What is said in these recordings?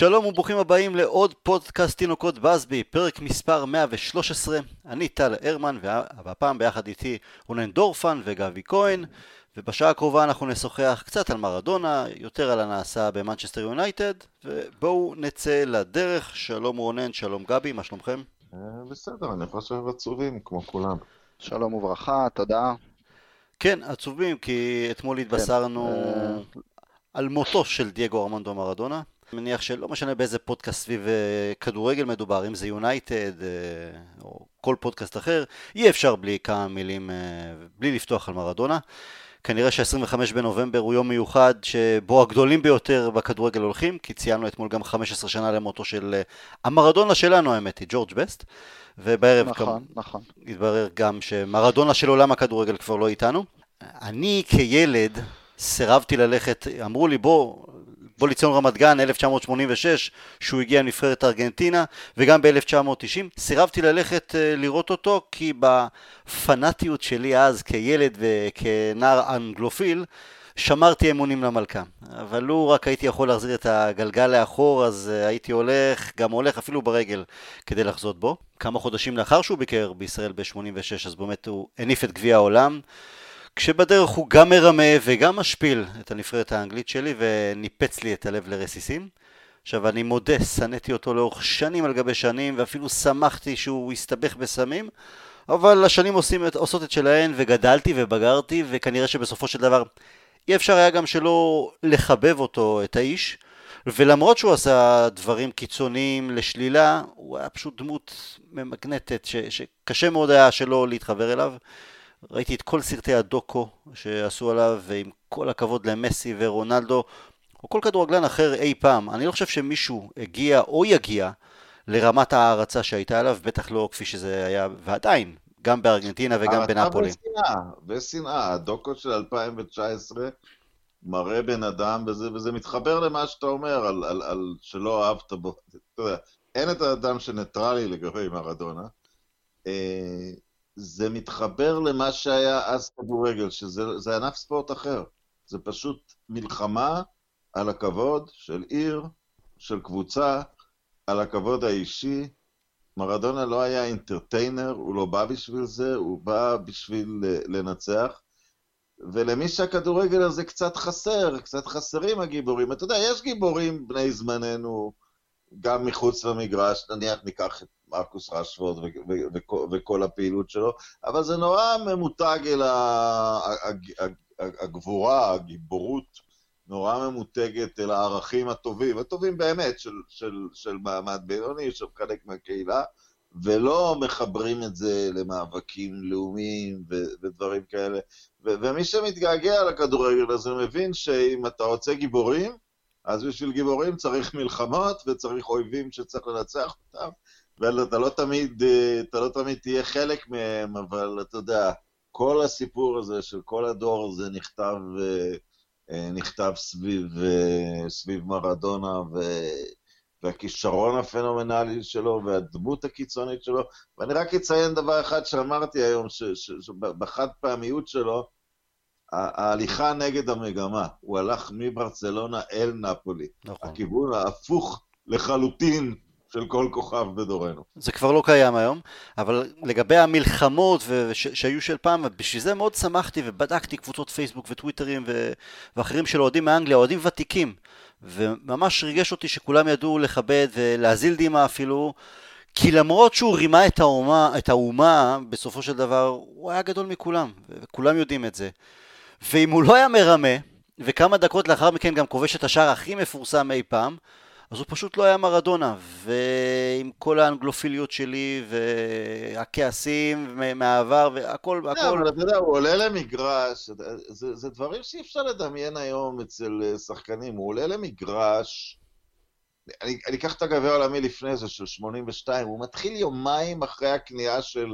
שלום וברוכים הבאים לעוד פודקאסט תינוקות בסבי, פרק מספר 113. אני טל הרמן, והפעם ביחד איתי רונן דורפן וגבי כהן, ובשעה הקרובה אנחנו נשוחח קצת על מרדונה, יותר על הנעשה במנצ'סטר יונייטד, ובואו נצא לדרך. שלום רונן, שלום גבי, מה שלומכם? אה, בסדר, אני חושב עצובים כמו כולם. שלום וברכה, תודה. כן, עצובים, כי אתמול כן, התבשרנו כן. על מותו של דייגו ארמנדו מרדונה. מניח שלא משנה באיזה פודקאסט סביב אה, כדורגל מדובר, אם זה יונייטד אה, או כל פודקאסט אחר, אי אפשר בלי כמה מילים, בלי לפתוח על מרדונה. כנראה ש-25 בנובמבר הוא יום מיוחד שבו הגדולים ביותר בכדורגל הולכים, כי ציינו אתמול גם 15 שנה למותו של המרדונה שלנו האמת היא, ג'ורג' בסט. ובערב נכון, גם, נכון. התברר גם שמרדונה של עולם הכדורגל כבר לא איתנו. אני כילד סירבתי ללכת, אמרו לי בוא, בוא לציון רמת גן 1986 שהוא הגיע לנבחרת ארגנטינה וגם ב-1990 סירבתי ללכת אה, לראות אותו כי בפנאטיות שלי אז כילד וכנער אנגלופיל שמרתי אמונים למלכה. אבל לו רק הייתי יכול להחזיר את הגלגל לאחור, אז uh, הייתי הולך, גם הולך אפילו ברגל, כדי לחזות בו. כמה חודשים לאחר שהוא ביקר בישראל ב-86, אז באמת הוא הניף את גביע העולם. כשבדרך הוא גם מרמה וגם משפיל את הנבחרת האנגלית שלי וניפץ לי את הלב לרסיסים. עכשיו אני מודה, שנאתי אותו לאורך שנים על גבי שנים ואפילו שמחתי שהוא הסתבך בסמים אבל השנים עושים, עושות את שלהן וגדלתי ובגרתי וכנראה שבסופו של דבר אי אפשר היה גם שלא לחבב אותו, את האיש, ולמרות שהוא עשה דברים קיצוניים לשלילה, הוא היה פשוט דמות ממגנטת, ש, שקשה מאוד היה שלא להתחבר אליו. ראיתי את כל סרטי הדוקו שעשו עליו, ועם כל הכבוד למסי ורונלדו, או כל כדורגלן אחר אי פעם, אני לא חושב שמישהו הגיע או יגיע לרמת ההערצה שהייתה עליו, בטח לא כפי שזה היה, ועדיין, גם בארגנטינה וגם בנפולי. ושנאה, ושנאה. הדוקו של 2019 מראה בן אדם, וזה, וזה מתחבר למה שאתה אומר, על, על, על שלא אהבת בו. אתה יודע, אין את האדם שניטרלי לגבי מרדונה. אה, זה מתחבר למה שהיה אז כדורגל, שזה ענף ספורט אחר. זה פשוט מלחמה על הכבוד של עיר, של קבוצה, על הכבוד האישי, מרדונה לא היה אינטרטיינר, הוא לא בא בשביל זה, הוא בא בשביל לנצח. ולמי שהכדורגל הזה קצת חסר, קצת חסרים הגיבורים. אתה יודע, יש גיבורים בני זמננו, גם מחוץ למגרש, נניח ניקח את מרקוס רשוורד וכל הפעילות שלו, אבל זה נורא ממותג אל הגבורה, הגיבורות נורא ממותגת אל הערכים הטובים, הטובים באמת, של, של, של מעמד בינוני, של חלק מהקהילה, ולא מחברים את זה למאבקים לאומיים ו- ודברים כאלה. ו- ומי שמתגעגע לכדורגל הזה מבין שאם אתה רוצה גיבורים, אז בשביל גיבורים צריך מלחמות וצריך אויבים שצריך לנצח אותם, ואתה לא תמיד, אתה לא תמיד תהיה חלק מהם, אבל אתה יודע, כל הסיפור הזה של כל הדור הזה נכתב אה, נכתב סביב, אה, סביב מרדונה ו... והכישרון הפנומנלי שלו והדמות הקיצונית שלו. ואני רק אציין דבר אחד שאמרתי היום, שבחד פעמיות שלו, ההליכה נגד המגמה. הוא הלך מברצלונה אל נפולי. נכון. הכיוון ההפוך לחלוטין של כל כוכב בדורנו. זה כבר לא קיים היום, אבל לגבי המלחמות ש- שהיו של פעם, בשביל זה מאוד שמחתי ובדקתי קבוצות פייסבוק וטוויטרים ו- ואחרים של אוהדים מאנגליה, אוהדים ותיקים, וממש ריגש אותי שכולם ידעו לכבד ולהזיל דמעה אפילו. כי למרות שהוא רימה את האומה, את האומה, בסופו של דבר הוא היה גדול מכולם, וכולם יודעים את זה. ואם הוא לא היה מרמה, וכמה דקות לאחר מכן גם כובש את השער הכי מפורסם אי פעם, אז הוא פשוט לא היה מרדונה, ועם כל האנגלופיליות שלי, והכעסים מהעבר, והכל, הכל... אבל אתה יודע, הוא עולה למגרש, זה, זה דברים שאי אפשר לדמיין היום אצל אה, שחקנים, הוא עולה למגרש, אני, אני אקח את הגביע העולמי לפני זה, של 82, הוא מתחיל יומיים אחרי הכניעה של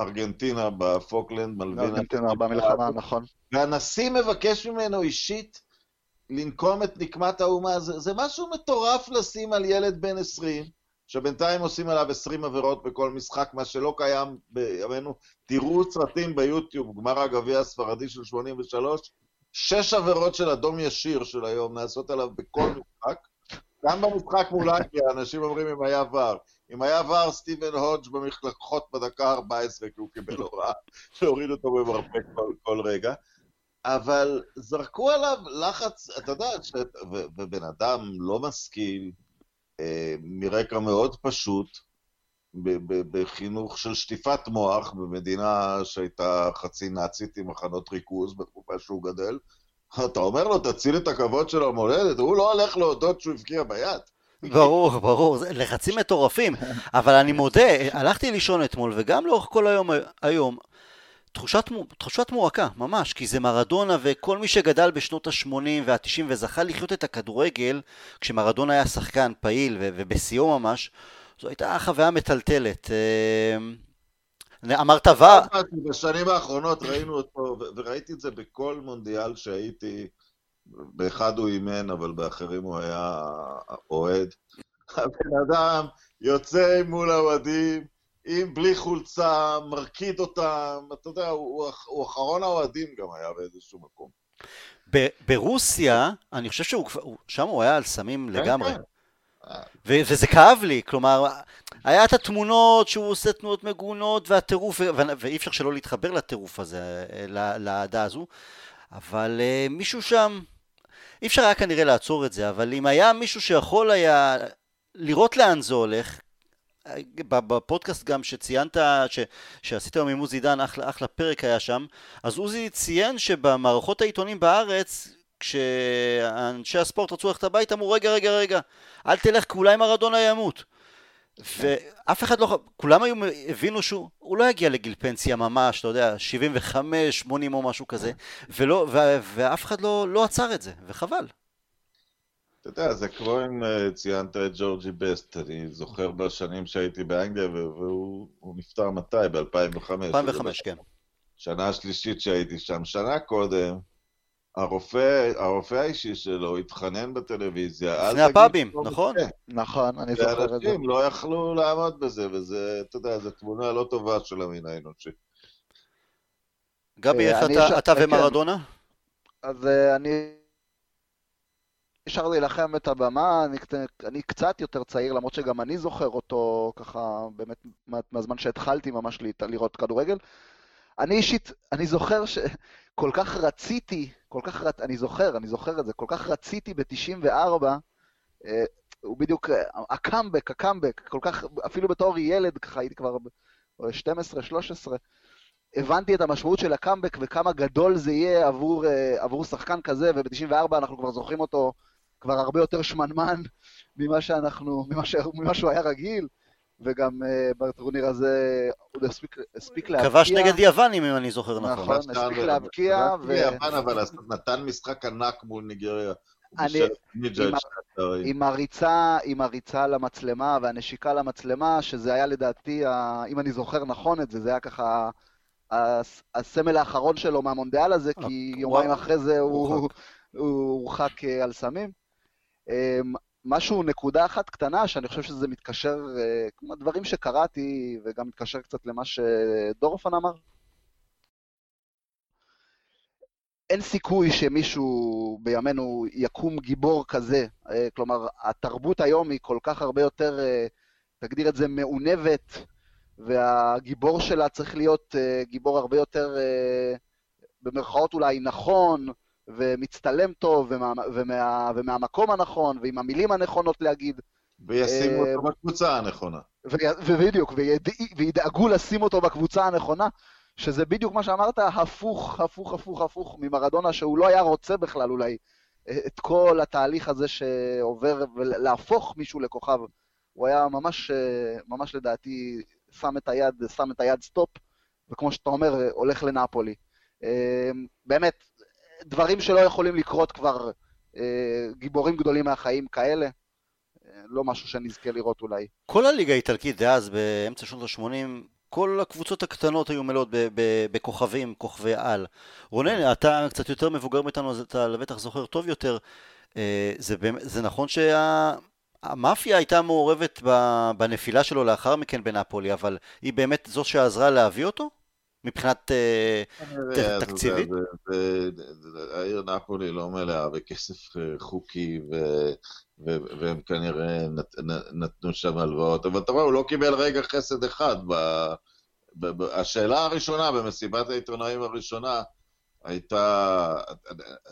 ארגנטינה בפוקלנד, מלווינה. ארגנטינה במלחמה, נכון. והנשיא מבקש ממנו אישית לנקום את נקמת האומה, זה, זה משהו מטורף לשים על ילד בן 20, שבינתיים עושים עליו 20 עבירות בכל משחק, מה שלא קיים בימינו. תראו סרטים ביוטיוב, גמר הגביע הספרדי של 83, שש עבירות של אדום ישיר של היום נעשות עליו בכל משחק, גם במשחק מול אנגליה, אנשים אומרים אם היה ור. אם היה ור, סטיבן הודג' במחלקות בדקה 14, כי הוא קיבל הוראה להוריד אותו במרפק כל, כל רגע. אבל זרקו עליו לחץ, אתה יודע, ש... ו... ובן אדם לא משכיל, אה, מרקע מאוד פשוט, בחינוך של שטיפת מוח, במדינה שהייתה חצי נאצית עם מחנות ריכוז בתקופה שהוא גדל, אתה אומר לו, תציל את הכבוד של המולדת, הוא לא הולך להודות שהוא הבקיע ביד. ברור, ברור, לחצים מטורפים, אבל אני מודה, הלכתי לישון אתמול, וגם לאורך כל היום, היום תחושת, תחושת מועקה, ממש, כי זה מרדונה וכל מי שגדל בשנות ה-80 וה-90 וזכה לחיות את הכדורגל, כשמרדונה היה שחקן פעיל ובשיאו ממש, זו הייתה חוויה מטלטלת. אמרת ו... בשנים האחרונות ראינו אותו, וראיתי את זה בכל מונדיאל שהייתי, באחד הוא אימן, אבל באחרים הוא היה אוהד. הבן אדם יוצא מול האוהדים, עם בלי חולצה, מרקיד אותם, אתה יודע, הוא, הוא אחרון האוהדים גם היה באיזשהו מקום. ברוסיה, אני חושב שהוא שם הוא היה על סמים כן, לגמרי. כן. ו- וזה כאב לי, כלומר, היה את התמונות שהוא עושה תנועות מגונות והטירוף, ואי אפשר שלא להתחבר לטירוף הזה, לאהדה הזו, אבל uh, מישהו שם, אי אפשר היה כנראה לעצור את זה, אבל אם היה מישהו שיכול היה לראות לאן זה הולך, בפודקאסט גם שציינת, ש, שעשית היום עם עוזי דן, אחלה, אחלה פרק היה שם, אז עוזי ציין שבמערכות העיתונים בארץ, כשאנשי הספורט רצו ללכת הביתה, אמרו רגע, רגע, רגע, אל תלך כי אולי מרדונה ימות. ואף אחד לא, כולם היו, הבינו שהוא לא יגיע לגיל פנסיה ממש, אתה יודע, 75, 80 או משהו כזה, ולא, ו, ואף אחד לא, לא עצר את זה, וחבל. אתה יודע, זה כמו אם אה, ציינת את ג'ורג'י בסט, אני זוכר בשנים שהייתי באנגליה, והוא נפטר מתי? ב-2005. 2005, כן. שנה השלישית שהייתי שם. שנה קודם, הרופא, הרופא האישי שלו התחנן בטלוויזיה. לפני הפאבים, נכון? נכון, אני זוכר את זה. ואנשים לא יכלו לעמוד בזה, וזה, אתה יודע, זו תמונה לא טובה של המין האנושי. גבי, איך אתה, אתה ומרדונה? אז אה, אני נשאר להילחם את הבמה, אני, אני קצת יותר צעיר, למרות שגם אני זוכר אותו ככה, באמת, מהזמן שהתחלתי ממש לראות כדורגל. אני אישית, אני זוכר שכל כך רציתי, כל כך, רצ... אני זוכר, אני זוכר את זה, כל כך רציתי ב-94, אה, הוא בדיוק, אה, הקאמבק, הקאמבק, כל כך, אפילו בתור ילד, ככה הייתי כבר 12-13, הבנתי את המשמעות של הקאמבק וכמה גדול זה יהיה עבור, אה, עבור שחקן כזה, וב-94 אנחנו כבר זוכרים אותו כבר הרבה יותר שמנמן ממה שאנחנו, ממה, ש... ממה שהוא היה רגיל, וגם uh, בטורניר הזה הוא הספיק, הספיק להבקיע. כבש נגד יוון, אם אני זוכר נכון. נכון, הספיק להבקיע. ו... יוון, אבל נתן משחק ענק מול ניגריה. אני, עם, עם, הריצה, עם הריצה למצלמה והנשיקה למצלמה, שזה היה לדעתי, אם אני זוכר נכון את זה, זה היה ככה הסמל האחרון שלו מהמונדיאל הזה, כי יומיים אחרי זה הוא הורחק אה, על סמים. משהו, נקודה אחת קטנה, שאני חושב שזה מתקשר, אה, כמו דברים שקראתי, וגם מתקשר קצת למה שדורפן אמר. אין סיכוי שמישהו בימינו יקום גיבור כזה. אה, כלומר, התרבות היום היא כל כך הרבה יותר, אה, תגדיר את זה, מעונבת, והגיבור שלה צריך להיות גיבור הרבה יותר, במרכאות אולי, נכון, ומצטלם טוב, ומה, ומה, ומהמקום הנכון, ועם המילים הנכונות להגיד. וישימו אותו בקבוצה הנכונה. ובדיוק, וידאגו לשים אותו בקבוצה הנכונה, שזה בדיוק מה שאמרת, הפוך, הפוך, הפוך, הפוך ממרדונה, שהוא לא היה רוצה בכלל אולי את כל התהליך הזה שעובר, ולהפוך מישהו לכוכב. הוא היה ממש, ממש לדעתי, שם את היד, שם את היד סטופ, וכמו שאתה אומר, הולך לנפולי. באמת, דברים שלא יכולים לקרות כבר, אה, גיבורים גדולים מהחיים כאלה. אה, לא משהו שנזכה לראות אולי. כל הליגה האיטלקית דאז, באמצע שנות ה-80, כל הקבוצות הקטנות היו מלאות בכוכבים, כוכבי על. רונן, אתה קצת יותר מבוגר מאיתנו, אז אתה לבטח זוכר טוב יותר. אה, זה, זה נכון שהמאפיה הייתה מעורבת בנפילה שלו לאחר מכן בנפולי, אבל היא באמת זו שעזרה להביא אותו? מבחינת כנראה, אתה תקציבית? העיר נפולי לא מלאה בכסף אה, חוקי, והם כנראה נתנו שם הלוואות, אבל אתה רואה, הוא לא קיבל רגע חסד אחד. השאלה הראשונה במסיבת העיתונאים הראשונה הייתה,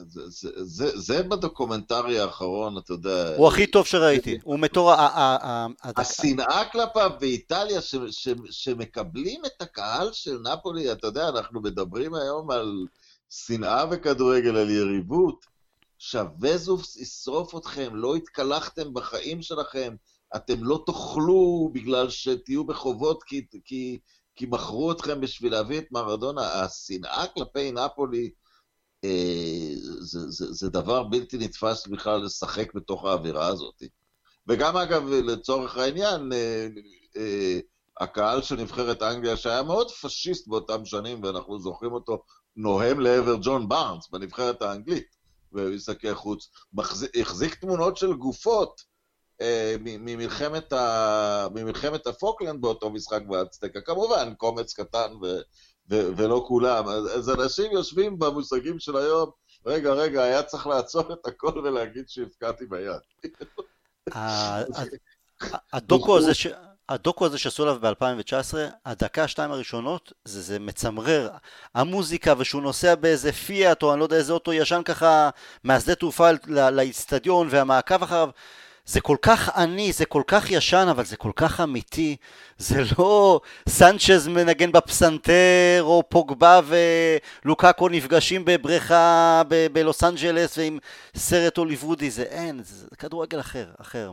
זה- זה- זה זה בדוקומנטרי האחרון, אתה יודע, הוא הכי טוב שראיתי, הוא מטורף, ה- השנאה כלפיו באיטליה, ש, ש, שמקבלים את הקהל של נפולי, אתה יודע, אנחנו מדברים היום על שנאה וכדורגל, על יריבות. שהווזוס ישרוף אתכם, לא התקלחתם בחיים שלכם, אתם לא תאכלו בגלל שתהיו בחובות כי, כי, כי מכרו אתכם בשביל להביא את מרדונה. השנאה כלפי נפולי אה, זה, זה, זה דבר בלתי נתפס בכלל לשחק בתוך האווירה הזאת. וגם אגב, לצורך העניין, אה, אה, הקהל של נבחרת אנגליה, שהיה מאוד פשיסט באותם שנים, ואנחנו זוכרים אותו, נוהם לעבר ג'ון בארנס בנבחרת האנגלית, במשחקי חוץ, מחזיק, החזיק תמונות של גופות ממלחמת, ה, ממלחמת הפוקלנד באותו משחק באצטקה. כמובן, קומץ קטן ו, ו, ולא כולם. אז, אנשים יושבים במושגים של היום, רגע, רגע, היה צריך לעצור את הכל ולהגיד שהבקעתי ביד. הדוקו הזה, ש... הדוקו הזה שעשו עליו ב-2019, הדקה, שתיים הראשונות, זה, זה מצמרר. המוזיקה, ושהוא נוסע באיזה פיאט, או אני לא יודע איזה אוטו ישן ככה, מהשדה תעופה לאיצטדיון, והמעקב אחריו, זה כל כך עני, זה כל כך ישן, אבל זה כל כך אמיתי. זה לא סנצ'ז מנגן בפסנתר, או פוגבה ולוקאקו נפגשים בבריכה בלוס אנג'לס ועם סרט הוליוודי, זה אין, זה כדורגל אחר, אחר.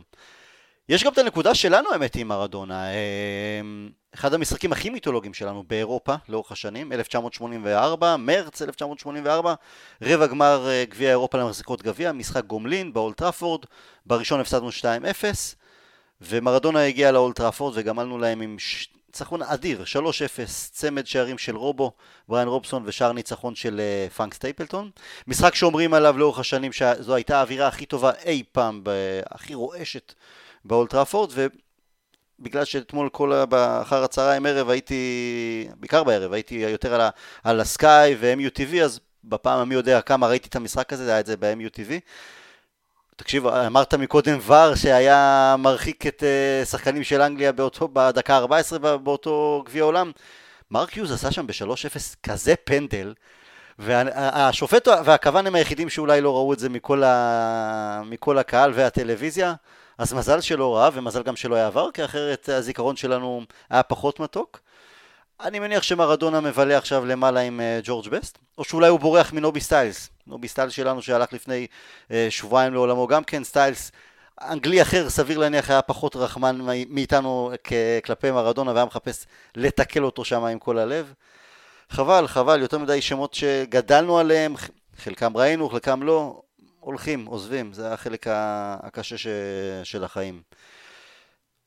יש גם את הנקודה שלנו האמת עם מרדונה, אמ, אחד המשחקים הכי מיתולוגיים שלנו באירופה לאורך השנים, 1984, מרץ 1984, רבע גמר אה, גביע אירופה למחזיקות גביע, משחק גומלין באולד טראפורד, בראשון הפסדנו 2-0, ומרדונה הגיע לאולד טראפורד וגמלנו להם עם ש... ניצחון אדיר, 3-0, צמד שערים של רובו, בריאן רובסון ושער ניצחון של אה, פרנק סטייפלטון. משחק שאומרים עליו לאורך השנים שזו הייתה האווירה הכי טובה אי פעם. הכי רועשת באולד טראפורד, ובגלל שאתמול כל. אחר הצהריים ערב הייתי, בעיקר בערב, הייתי יותר על, ה... על הסקאי ו-MUTV, אז בפעם המי יודע כמה ראיתי את המשחק הזה, זה היה את זה ב-MUTV. תקשיב, אמרת מקודם ור שהיה מרחיק את uh, שחקנים של אנגליה באותו, בדקה ה-14 באותו גביע עולם. מרק יוז עשה שם ב-3-0 כזה פנדל, והשופט והכוון הם היחידים שאולי לא ראו את זה מכל, ה... מכל הקהל והטלוויזיה, אז מזל שלא ראה ומזל גם שלא היה עבר, כי אחרת הזיכרון שלנו היה פחות מתוק. אני מניח שמרדונה מבלה עכשיו למעלה עם אה, ג'ורג' בסט, או שאולי הוא בורח מנובי סטיילס. נובי סטיילס שלנו שהלך לפני אה, שבועיים לעולמו גם כן, סטיילס אנגלי אחר סביר להניח היה פחות רחמן מאיתנו כלפי מרדונה והיה מחפש לתקל אותו שם עם כל הלב. חבל, חבל, יותר מדי שמות שגדלנו עליהם, חלקם ראינו, חלקם לא, הולכים, עוזבים, זה החלק הקשה ש... של החיים.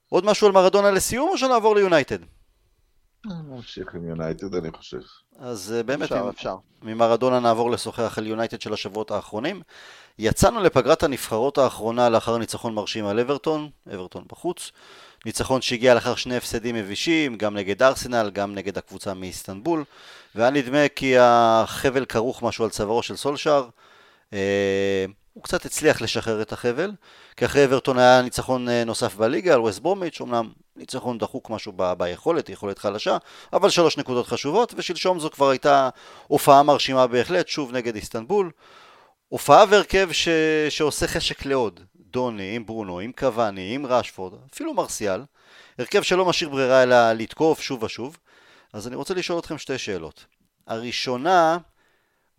עוד משהו על מרדונה לסיום או שנעבור ליונייטד? נמשיך עם יונייטד אני חושב. אז באמת, אפשר, אפשר. ממרדונה נעבור לשוחח על יונייטד של השבועות האחרונים. יצאנו לפגרת הנבחרות האחרונה לאחר ניצחון מרשים על אברטון, אברטון בחוץ. ניצחון שהגיע לאחר שני הפסדים מבישים, גם נגד ארסנל, גם נגד הקבוצה מאיסטנבול. והיה נדמה כי החבל כרוך משהו על צווארו של סולשאר. אה, הוא קצת הצליח לשחרר את החבל, כי אחרי אברטון היה ניצחון נוסף בליגה על ווסט ברומיץ', אמנם ניצחון דחוק משהו ב- ביכולת, יכולת חלשה, אבל שלוש נקודות חשובות, ושלשום זו כבר הייתה הופעה מרשימה בהחלט, שוב נגד איסטנבול. הופעה והרכב ש... שעושה חשק לעוד, דוני, עם ברונו, עם קוואני, עם רשפורד, אפילו מרסיאל, הרכב שלא משאיר ברירה אלא לתקוף שוב ושוב. אז אני רוצה לשאול אתכם שתי שאלות. הראשונה,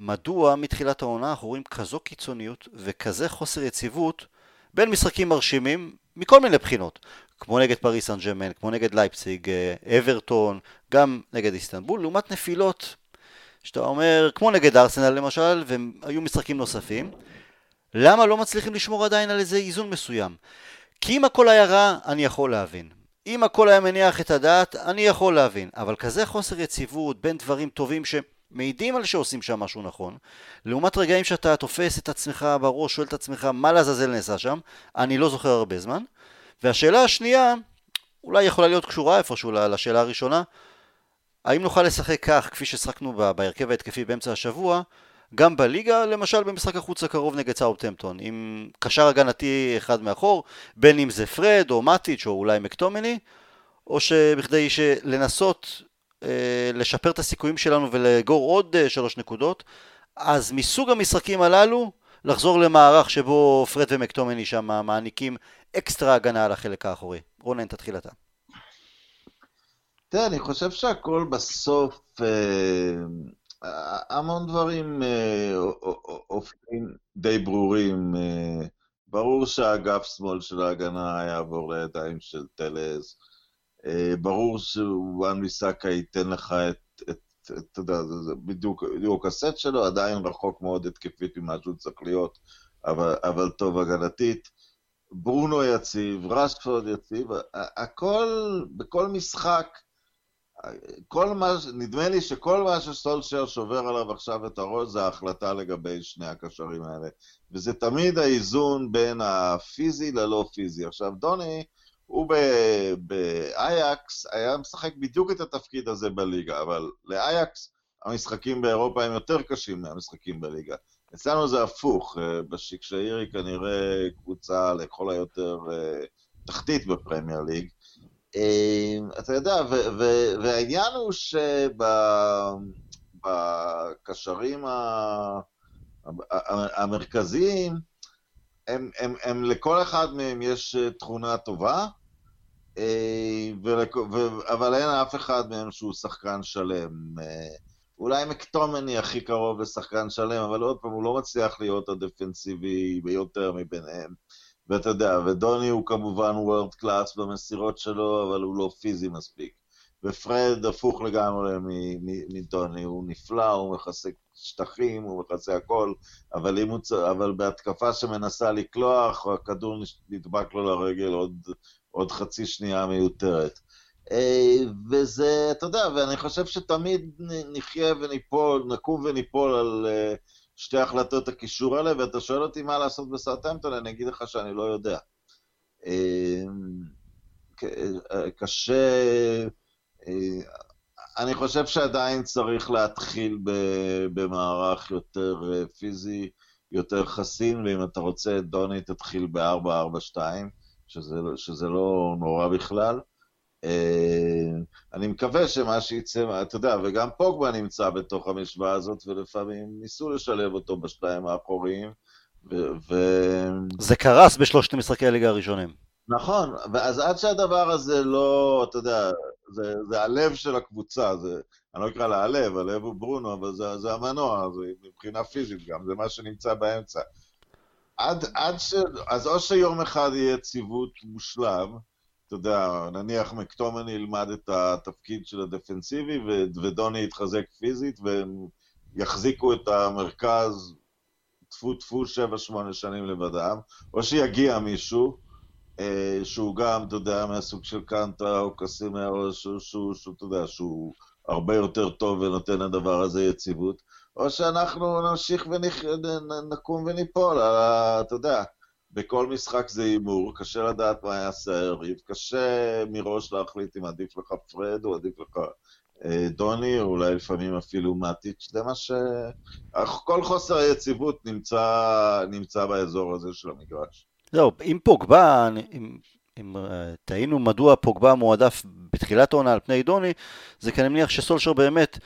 מדוע מתחילת העונה אנחנו רואים כזו קיצוניות וכזה חוסר יציבות בין משחקים מרשימים מכל מיני בחינות, כמו נגד פריס סן ג'מאן, כמו נגד לייפציג, אברטון, גם נגד איסטנבול, לעומת נפילות שאתה אומר, כמו נגד ארסנל למשל, והיו משחקים נוספים, למה לא מצליחים לשמור עדיין על איזה איזון מסוים? כי אם הכל היה רע, אני יכול להבין. אם הכל היה מניח את הדעת, אני יכול להבין. אבל כזה חוסר יציבות בין דברים טובים שמעידים על שעושים שם משהו נכון, לעומת רגעים שאתה תופס את עצמך בראש, שואל את עצמך מה לעזאזל נעשה שם, אני לא זוכר הרבה זמן. והשאלה השנייה, אולי יכולה להיות קשורה איפשהו לשאלה הראשונה, האם נוכל לשחק כך, כפי ששחקנו בהרכב ההתקפי באמצע השבוע, גם בליגה, למשל במשחק החוץ הקרוב נגד סאופטמפטון, עם קשר הגנתי אחד מאחור, בין אם זה פרד או מטיץ' או אולי מקטומני, או שבכדי לנסות לשפר את הסיכויים שלנו ולאגור עוד אה, שלוש נקודות, אז מסוג המשחקים הללו, לחזור למערך שבו פרד ומקטומני שם מעניקים אקסטרה הגנה על החלק האחורי. רונן, תתחיל אתה. תראה, אני חושב שהכל בסוף, אה, המון דברים הופכים די ברורים. ברור שהאגף שמאל של ההגנה יעבור לידיים של טלז. ברור שוואן ביסאקה ייתן לך את, את, אתה יודע, זה, בדיוק, בדיוק הסט שלו, עדיין רחוק מאוד התקפית ממה שהוא צריך להיות, אבל, אבל טוב הגנתית. ברונו יציב, רשפורד יציב, הכל, בכל משחק, כל מה, נדמה לי שכל מה שסולשר שובר עליו עכשיו את הראש זה ההחלטה לגבי שני הקשרים האלה. וזה תמיד האיזון בין הפיזי ללא פיזי. עכשיו, דוני, הוא באייקס היה משחק בדיוק את התפקיד הזה בליגה, אבל לאייקס המשחקים באירופה הם יותר קשים מהמשחקים בליגה. אצלנו זה הפוך, אה, בשקשאיר היא כנראה קבוצה לכל היותר אה, תחתית בפרמייר ליג. אה, אתה יודע, והעניין הוא שבקשרים המרכזיים, הם, הם, הם, לכל אחד מהם יש תכונה טובה, ולכ... ו... אבל אין אף אחד מהם שהוא שחקן שלם. אולי מקטומני הכי קרוב לשחקן שלם, אבל עוד פעם, הוא לא מצליח להיות הדפנסיבי ביותר מביניהם. ואתה יודע, ודוני הוא כמובן וורד קלאס במסירות שלו, אבל הוא לא פיזי מספיק. ופרד הפוך לגמרי מדוני, הוא נפלא, הוא מכסה שטחים, הוא מכסה הכל, אבל, הוא, אבל בהתקפה שמנסה לקלוח, הכדור נדבק לו לרגל עוד, עוד חצי שנייה מיותרת. אה, וזה, אתה יודע, ואני חושב שתמיד נחיה וניפול, נקום וניפול על אה, שתי החלטות הקישור האלה, ואתה שואל אותי מה לעשות בסרטמפטון, אני אגיד לך שאני לא יודע. אה, קשה... אני חושב שעדיין צריך להתחיל במערך יותר פיזי, יותר חסין, ואם אתה רוצה את דוני, תתחיל ב-4-4-2, שזה, שזה לא נורא בכלל. אה, אני מקווה שמה שיצא, אתה יודע, וגם פוגבה נמצא בתוך המשוואה הזאת, ולפעמים ניסו לשלב אותו בשתיים האחוריים, ו... ו... זה קרס בשלושת משחקי הליגה הראשונים. נכון, ואז עד שהדבר הזה לא, אתה יודע, זה, זה הלב של הקבוצה, זה, אני לא אקרא לה הלב, הלב הוא ברונו, אבל זה, זה המנוע, זה מבחינה פיזית גם, זה מה שנמצא באמצע. עד, עד ש... אז או שיום אחד יהיה ציוות מושלם, אתה יודע, נניח מקטומני ילמד את התפקיד של הדפנסיבי ודוני יתחזק פיזית והם יחזיקו את המרכז טפו טפו 7-8 שנים לבדם, או שיגיע מישהו שהוא גם, אתה יודע, מהסוג של קנטה או קסימר, או שהוא, שהוא, שהוא, אתה יודע, שהוא הרבה יותר טוב ונותן לדבר הזה יציבות, או שאנחנו נמשיך ונקום וניפול, אתה יודע, בכל משחק זה הימור, קשה לדעת מה יעשה היריב, קשה מראש להחליט אם עדיף לך פרד או עדיף לך אה, דוני, או אולי לפעמים אפילו מאטיץ', זה מה ש... כל חוסר היציבות נמצא, נמצא באזור הזה של המגרש. זהו, אם פוגבה, אם, אם אה, טעינו מדוע פוגבה מועדף בתחילת העונה על פני דוני, זה כי אני מניח שסולשר באמת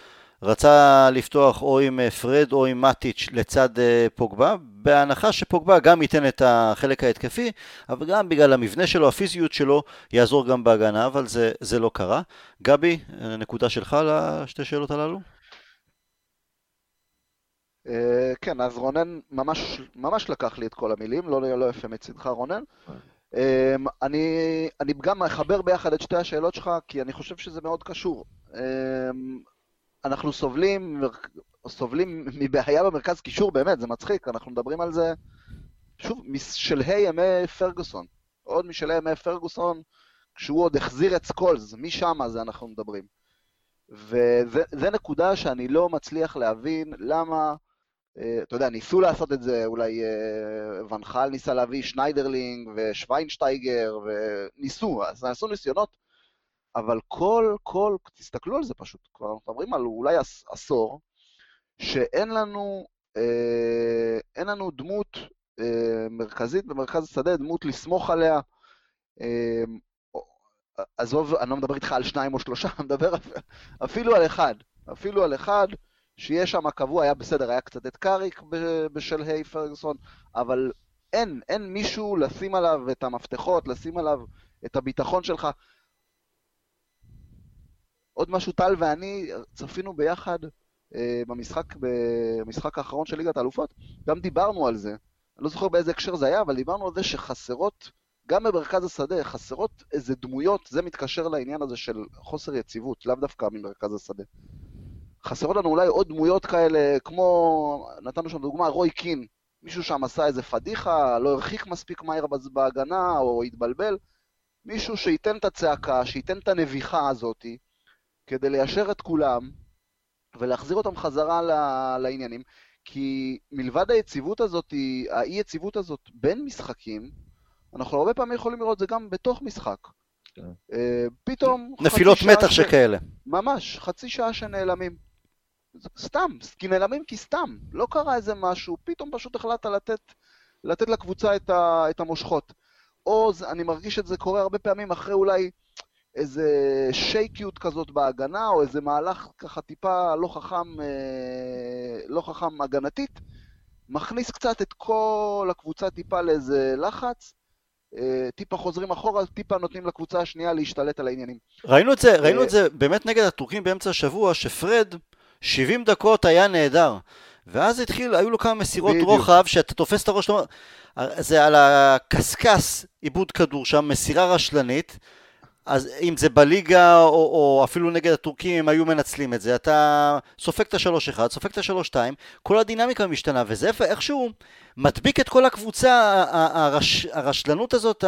רצה לפתוח או עם אה, פרד או עם מאטיץ' לצד אה, פוגבה, בהנחה שפוגבה גם ייתן את החלק ההתקפי, אבל גם בגלל המבנה שלו, הפיזיות שלו, יעזור גם בהגנה, אבל זה, זה לא קרה. גבי, נקודה שלך לשתי שאלות הללו? אה, כן, אז רונן ממש, ממש לקח לי את כל המילים, לא, לא יפה מצידך רונן. אני, אני גם מחבר ביחד את שתי השאלות שלך, כי אני חושב שזה מאוד קשור. אנחנו סובלים, סובלים מבעיה במרכז קישור, באמת, זה מצחיק, אנחנו מדברים על זה, שוב, משלהי ימי פרגוסון. עוד משלהי ימי פרגוסון, כשהוא עוד החזיר את סקולס, משם זה אנחנו מדברים. וזה נקודה שאני לא מצליח להבין למה, אתה יודע, ניסו לעשות את זה, אולי אה, ון חאל ניסה להביא שניידרלינג ושוויינשטייגר, וניסו, אז נעשו ניסיונות אבל כל, כל, תסתכלו על זה פשוט, כבר אנחנו מדברים על אולי עשור, שאין לנו, אה, אין לנו דמות אה, מרכזית במרכז השדה, דמות לסמוך עליה. אה, עזוב, אני לא מדבר איתך על שניים או שלושה, אני מדבר אפילו על אחד, אפילו על אחד שיש שם קבוע, היה בסדר, היה קצת את קאריק בשלהי פרגוסון, אבל אין, אין מישהו לשים עליו את המפתחות, לשים עליו את הביטחון שלך. עוד משהו, טל ואני צפינו ביחד אה, במשחק, במשחק האחרון של ליגת האלופות, גם דיברנו על זה. אני לא זוכר באיזה הקשר זה היה, אבל דיברנו על זה שחסרות, גם במרכז השדה, חסרות איזה דמויות, זה מתקשר לעניין הזה של חוסר יציבות, לאו דווקא ממרכז השדה. חסרות לנו אולי עוד דמויות כאלה, כמו, נתנו שם דוגמה, רוי קין, מישהו שם עשה איזה פדיחה, לא הרחיק מספיק מהר בהגנה, או התבלבל, מישהו שייתן את הצעקה, שייתן את הנביחה הזאתי, כדי ליישר את כולם, ולהחזיר אותם חזרה לעניינים, כי מלבד היציבות הזאת, האי יציבות הזאת בין משחקים, אנחנו הרבה פעמים יכולים לראות את זה גם בתוך משחק. כן. אה, פתאום... נפילות מתח שכאלה. ממש, חצי שעה שנעלמים. סתם, כי נעלמים כי סתם. לא קרה איזה משהו, פתאום פשוט החלטת לתת, לתת לקבוצה את, ה, את המושכות. או אני מרגיש את זה קורה הרבה פעמים אחרי אולי איזה שייקיות כזאת בהגנה, או איזה מהלך ככה טיפה לא חכם, אה, לא חכם הגנתית, מכניס קצת את כל הקבוצה טיפה לאיזה לחץ, אה, טיפה חוזרים אחורה, טיפה נותנים לקבוצה השנייה להשתלט על העניינים. ראינו את זה, ראינו את אה, זה באמת נגד הטורקים באמצע השבוע, שפרד 70 דקות היה נהדר. ואז התחיל, היו לו כמה מסירות בדיוק. רוחב, שאתה תופס את הראש, זה על הקשקש, עיבוד כדור שם, מסירה רשלנית, אז אם זה בליגה או, או אפילו נגד הטורקים הם היו מנצלים את זה, אתה סופג את השלוש אחד, סופג את השלוש שתיים, כל הדינמיקה משתנה, וזה איכשהו מדביק את כל הקבוצה, הרש, הרשלנות הזאת,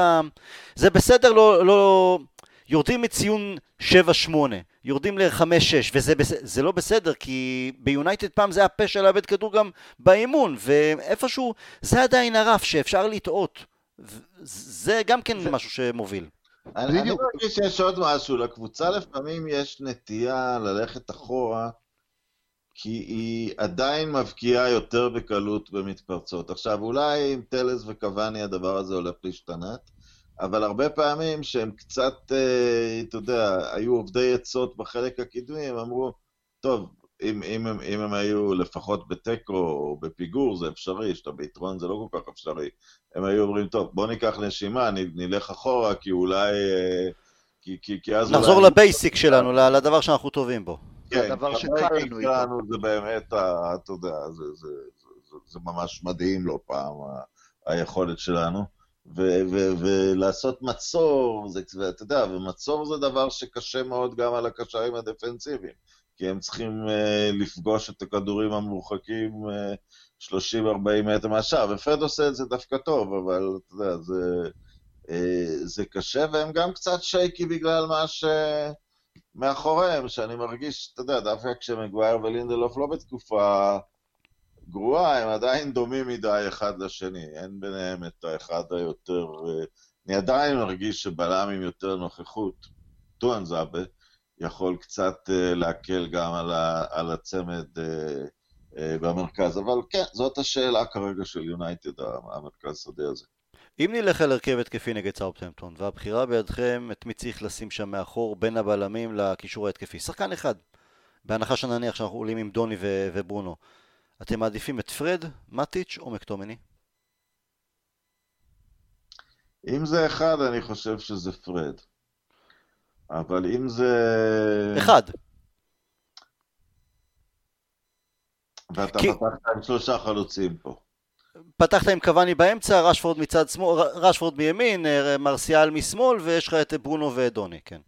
זה בסדר, לא, לא, יורדים מציון 7-8, יורדים ל-5-6, וזה לא בסדר, כי ביונייטד פעם זה היה פשע לאבד כדור גם באימון, ואיפשהו זה עדיין הרף שאפשר לטעות. זה גם כן משהו שמוביל. אני, אני מרגיש שיש עוד משהו, לקבוצה לפעמים יש נטייה ללכת אחורה, כי היא עדיין מבקיעה יותר בקלות במתפרצות. עכשיו, אולי עם טלס וקוואני הדבר הזה הולך להשתנת, אבל הרבה פעמים שהם קצת, אה, אתה יודע, היו עובדי עצות בחלק הקדמי, הם אמרו, טוב, אם, אם, אם, אם הם היו לפחות בתיקו או בפיגור, זה אפשרי, שאתה ביתרון זה לא כל כך אפשרי. הם היו אומרים, טוב, בוא ניקח נשימה, נלך אחורה, כי אולי... אה, כי, כי, כי אז נחזור אולי... לבייסיק שלנו, לדבר שאנחנו טובים בו. כן, הדבר שקל לנו איתו. זה באמת, אתה יודע, זה, זה, זה, זה, זה ממש מדהים לא פעם, היכולת שלנו. ולעשות מצור, זה, ואתה יודע, ומצור זה דבר שקשה מאוד גם על הקשרים הדפנסיביים. כי הם צריכים uh, לפגוש את הכדורים המורחקים uh, אה, 30-40 מטר מהשאר, ופרד עושה את זה דווקא טוב, אבל אתה יודע, זה, uh, זה קשה, והם גם קצת שייקי בגלל מה שמאחוריהם, שאני מרגיש, אתה יודע, דווקא כשמגווייר ולינדלוף לא בתקופה גרועה, הם עדיין דומים מדי אחד לשני, אין ביניהם את האחד היותר... Uh, אני עדיין מרגיש שבלם עם יותר נוכחות, טואן זאבה, יכול קצת uh, להקל גם על, ה, על הצמד uh, במרכז. אבל כן, זאת השאלה כרגע של יונייטד, המרכז שדה הזה. אם נלך על הרכב התקפי נגד סאופטמפטון, והבחירה בידכם את מי צריך לשים שם מאחור בין הבלמים לקישור ההתקפי, שחקן אחד, בהנחה שנניח שאנחנו עולים עם דוני ו- וברונו, אתם מעדיפים את פרד, מטיץ' או מקטומני? אם זה אחד, אני חושב שזה פרד. אבל אם זה... אחד. ואתה כי... פתחת עם שלושה חלוצים פה. פתחת עם קוואני באמצע, רשפורד מצד שמאל, רשפורד מימין, אה, מרסיאל משמאל, ויש לך את ברונו ודוני, כן.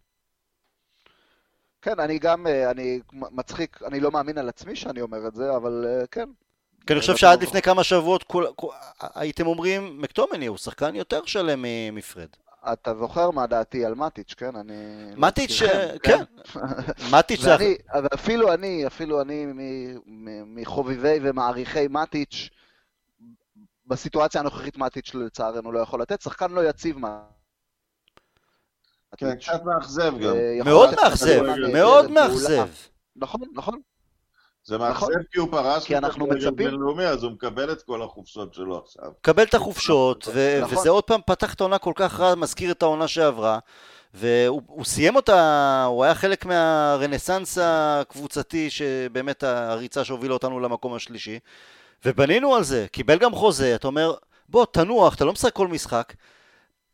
כן, אני גם, אה, אני מצחיק, אני לא מאמין על עצמי שאני אומר את זה, אבל אה, כן. כי אני חושב שעד לפני כמה שבועות כל, כל, הייתם אומרים, מקטומני הוא שחקן יותר שלם מפרד. אתה זוכר מה דעתי על מטיץ', כן? אני... מטיץ', כן. כן. מטיץ' זה... אפילו אני, אפילו אני מחובבי ומעריכי מטיץ', בסיטואציה הנוכחית מטיץ' לצערנו לא יכול לתת, שחקן לא יציב מה... כן, קצת מאכזב גם. אה, מאוד מאכזב, נהדרת, מאוד מעולה. מאכזב. נכון, נכון. זה מאכזב נכון. כי הוא פרש כי אנחנו לכדורגל מצפים- בינלאומי, אז הוא מקבל את כל החופשות שלו עכשיו. קבל את החופשות, ו- נכון. וזה עוד פעם פתח את העונה כל כך רע, מזכיר את העונה שעברה, והוא הוא סיים אותה, הוא היה חלק מהרנסאנס הקבוצתי, שבאמת הריצה שהובילה אותנו למקום השלישי, ובנינו על זה, קיבל גם חוזה, אתה אומר, בוא, תנוח, אתה לא משחק כל משחק,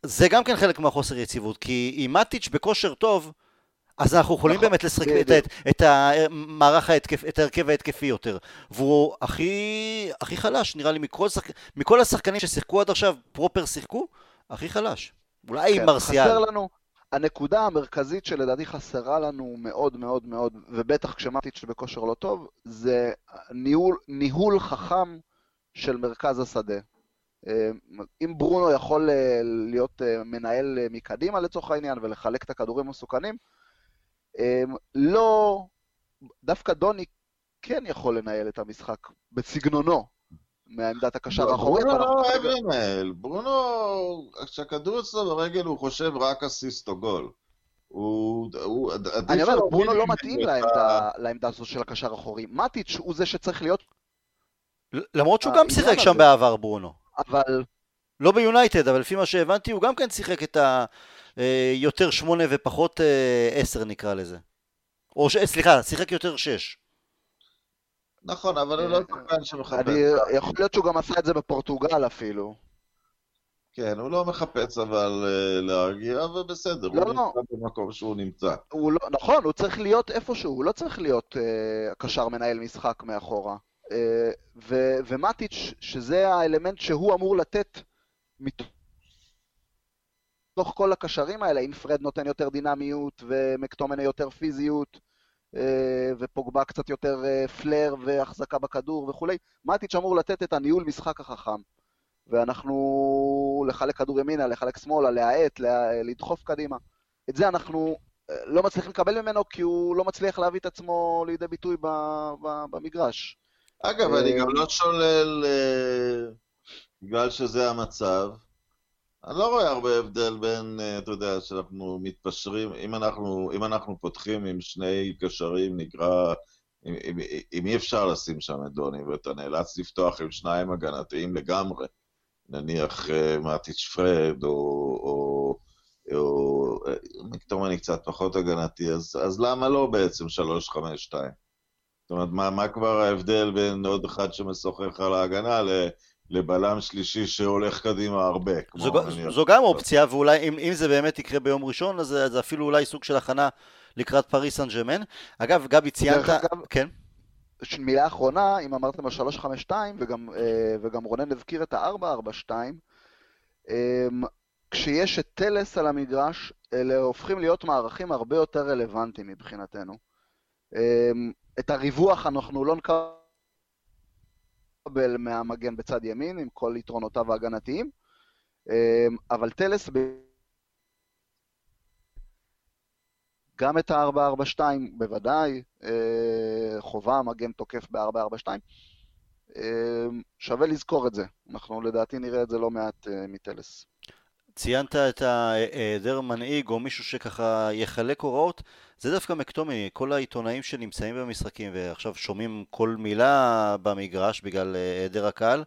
זה גם כן חלק מהחוסר יציבות, כי אם מטיץ' בכושר טוב, אז אנחנו יכולים נכון, באמת לשחק את. את, את המערך ההתקף, את ההרכב ההתקפי יותר. והוא הכי, הכי חלש, נראה לי, מכל, שחק, מכל השחקנים ששיחקו עד עכשיו, פרופר שיחקו, הכי חלש. אולי כן, מרסיאל. חסר לנו, הנקודה המרכזית שלדעתי חסרה לנו מאוד מאוד מאוד, ובטח כשמטיץ' בכושר לא טוב, זה ניהול, ניהול חכם של מרכז השדה. אה, אם ברונו יכול אה, להיות אה, מנהל מקדימה לצורך העניין ולחלק את הכדורים המסוכנים, לא, דווקא דוני כן יכול לנהל את המשחק בסגנונו, מעמדת הקשר האחורי. ברונו לא אוהב לנהל. ברונו, כשהכדור אצלו ברגל הוא חושב רק אסיסט או גול. הוא... אני אומר, ברונו לא מתאים לעמדה, לעמדה הזו של הקשר האחורי. מטיץ' הוא זה שצריך להיות, למרות שהוא גם שיחק שם. בעבר, ברונו. אבל לא ביונייטד, אבל לפי מה שהבנתי, הוא גם כן שיחק את ה... אה, יותר שמונה ופחות אה, עשר נקרא לזה. או ש... סליחה, שיחק יותר שש. נכון, אבל הוא לא שחקן שמחפש. אני, יכול להיות שהוא גם עשה את זה בפורטוגל אפילו. כן, הוא לא מחפש אבל אה, להרגיע, ובסדר, לא, הוא לא. נמצא במקום שהוא נמצא. הוא לא, נכון, הוא צריך להיות איפשהו, הוא לא צריך להיות אה, קשר מנהל משחק מאחורה. אה, ו, ומטיץ', שזה האלמנט שהוא אמור לתת מתוך כל הקשרים האלה, אם פרד נותן יותר דינמיות ומקטומנה יותר פיזיות אה, ופוגבה קצת יותר אה, פלר והחזקה בכדור וכולי, מטיץ' אמור לתת את הניהול משחק החכם. ואנחנו לחלק כדור ימינה, לחלק שמאלה, להאט, לה- לדחוף קדימה. את זה אנחנו לא מצליחים לקבל ממנו כי הוא לא מצליח להביא את עצמו לידי ביטוי במגרש. אגב, אה, אני גם לא שולל, אה, בגלל שזה המצב, אני לא רואה הרבה הבדל בין, אה, אתה יודע, שאנחנו מתפשרים, אם אנחנו, אם אנחנו פותחים עם שני קשרים, נקרא, אם, אם, אם אי אפשר לשים שם את דוני ואתה נאלץ לפתוח עם שניים הגנתיים לגמרי, נניח מטיץ' פרד או, או, או מקטומני קצת פחות הגנתי, אז, אז למה לא בעצם 3-5-2? זאת אומרת, מה, מה כבר ההבדל בין עוד אחד משוחח על ההגנה ל- לבלם שלישי שהולך קדימה הרבה? כמו זו, נניח- זו גם אופציה, ואולי אם, אם זה באמת יקרה ביום ראשון, אז זה, אפילו אולי סוג של הכנה לקראת פריס סן ג'רמן. אגב, גבי ציינת... דרך אגב- כן? ש- מילה אחרונה, אם אמרתם על 352, וגם, אה, וגם רונן הזכיר את ה-442, אמ, כשיש את טלס על המגרש, אלה הופכים להיות מערכים הרבה יותר רלוונטיים מבחינתנו. אמ, את הריווח אנחנו לא נקבל מהמגן בצד ימין, עם כל יתרונותיו ההגנתיים, אמ, אבל טלס גם את ה-442 בוודאי, אה, חובה מגן תוקף ב-442. אה, שווה לזכור את זה, אנחנו לדעתי נראה את זה לא מעט אה, מטלס. ציינת את ההיעדר מנהיג או מישהו שככה יחלק הוראות, זה דווקא מקטומני, כל העיתונאים שנמצאים במשחקים ועכשיו שומעים כל מילה במגרש בגלל אה, היעדר הקהל,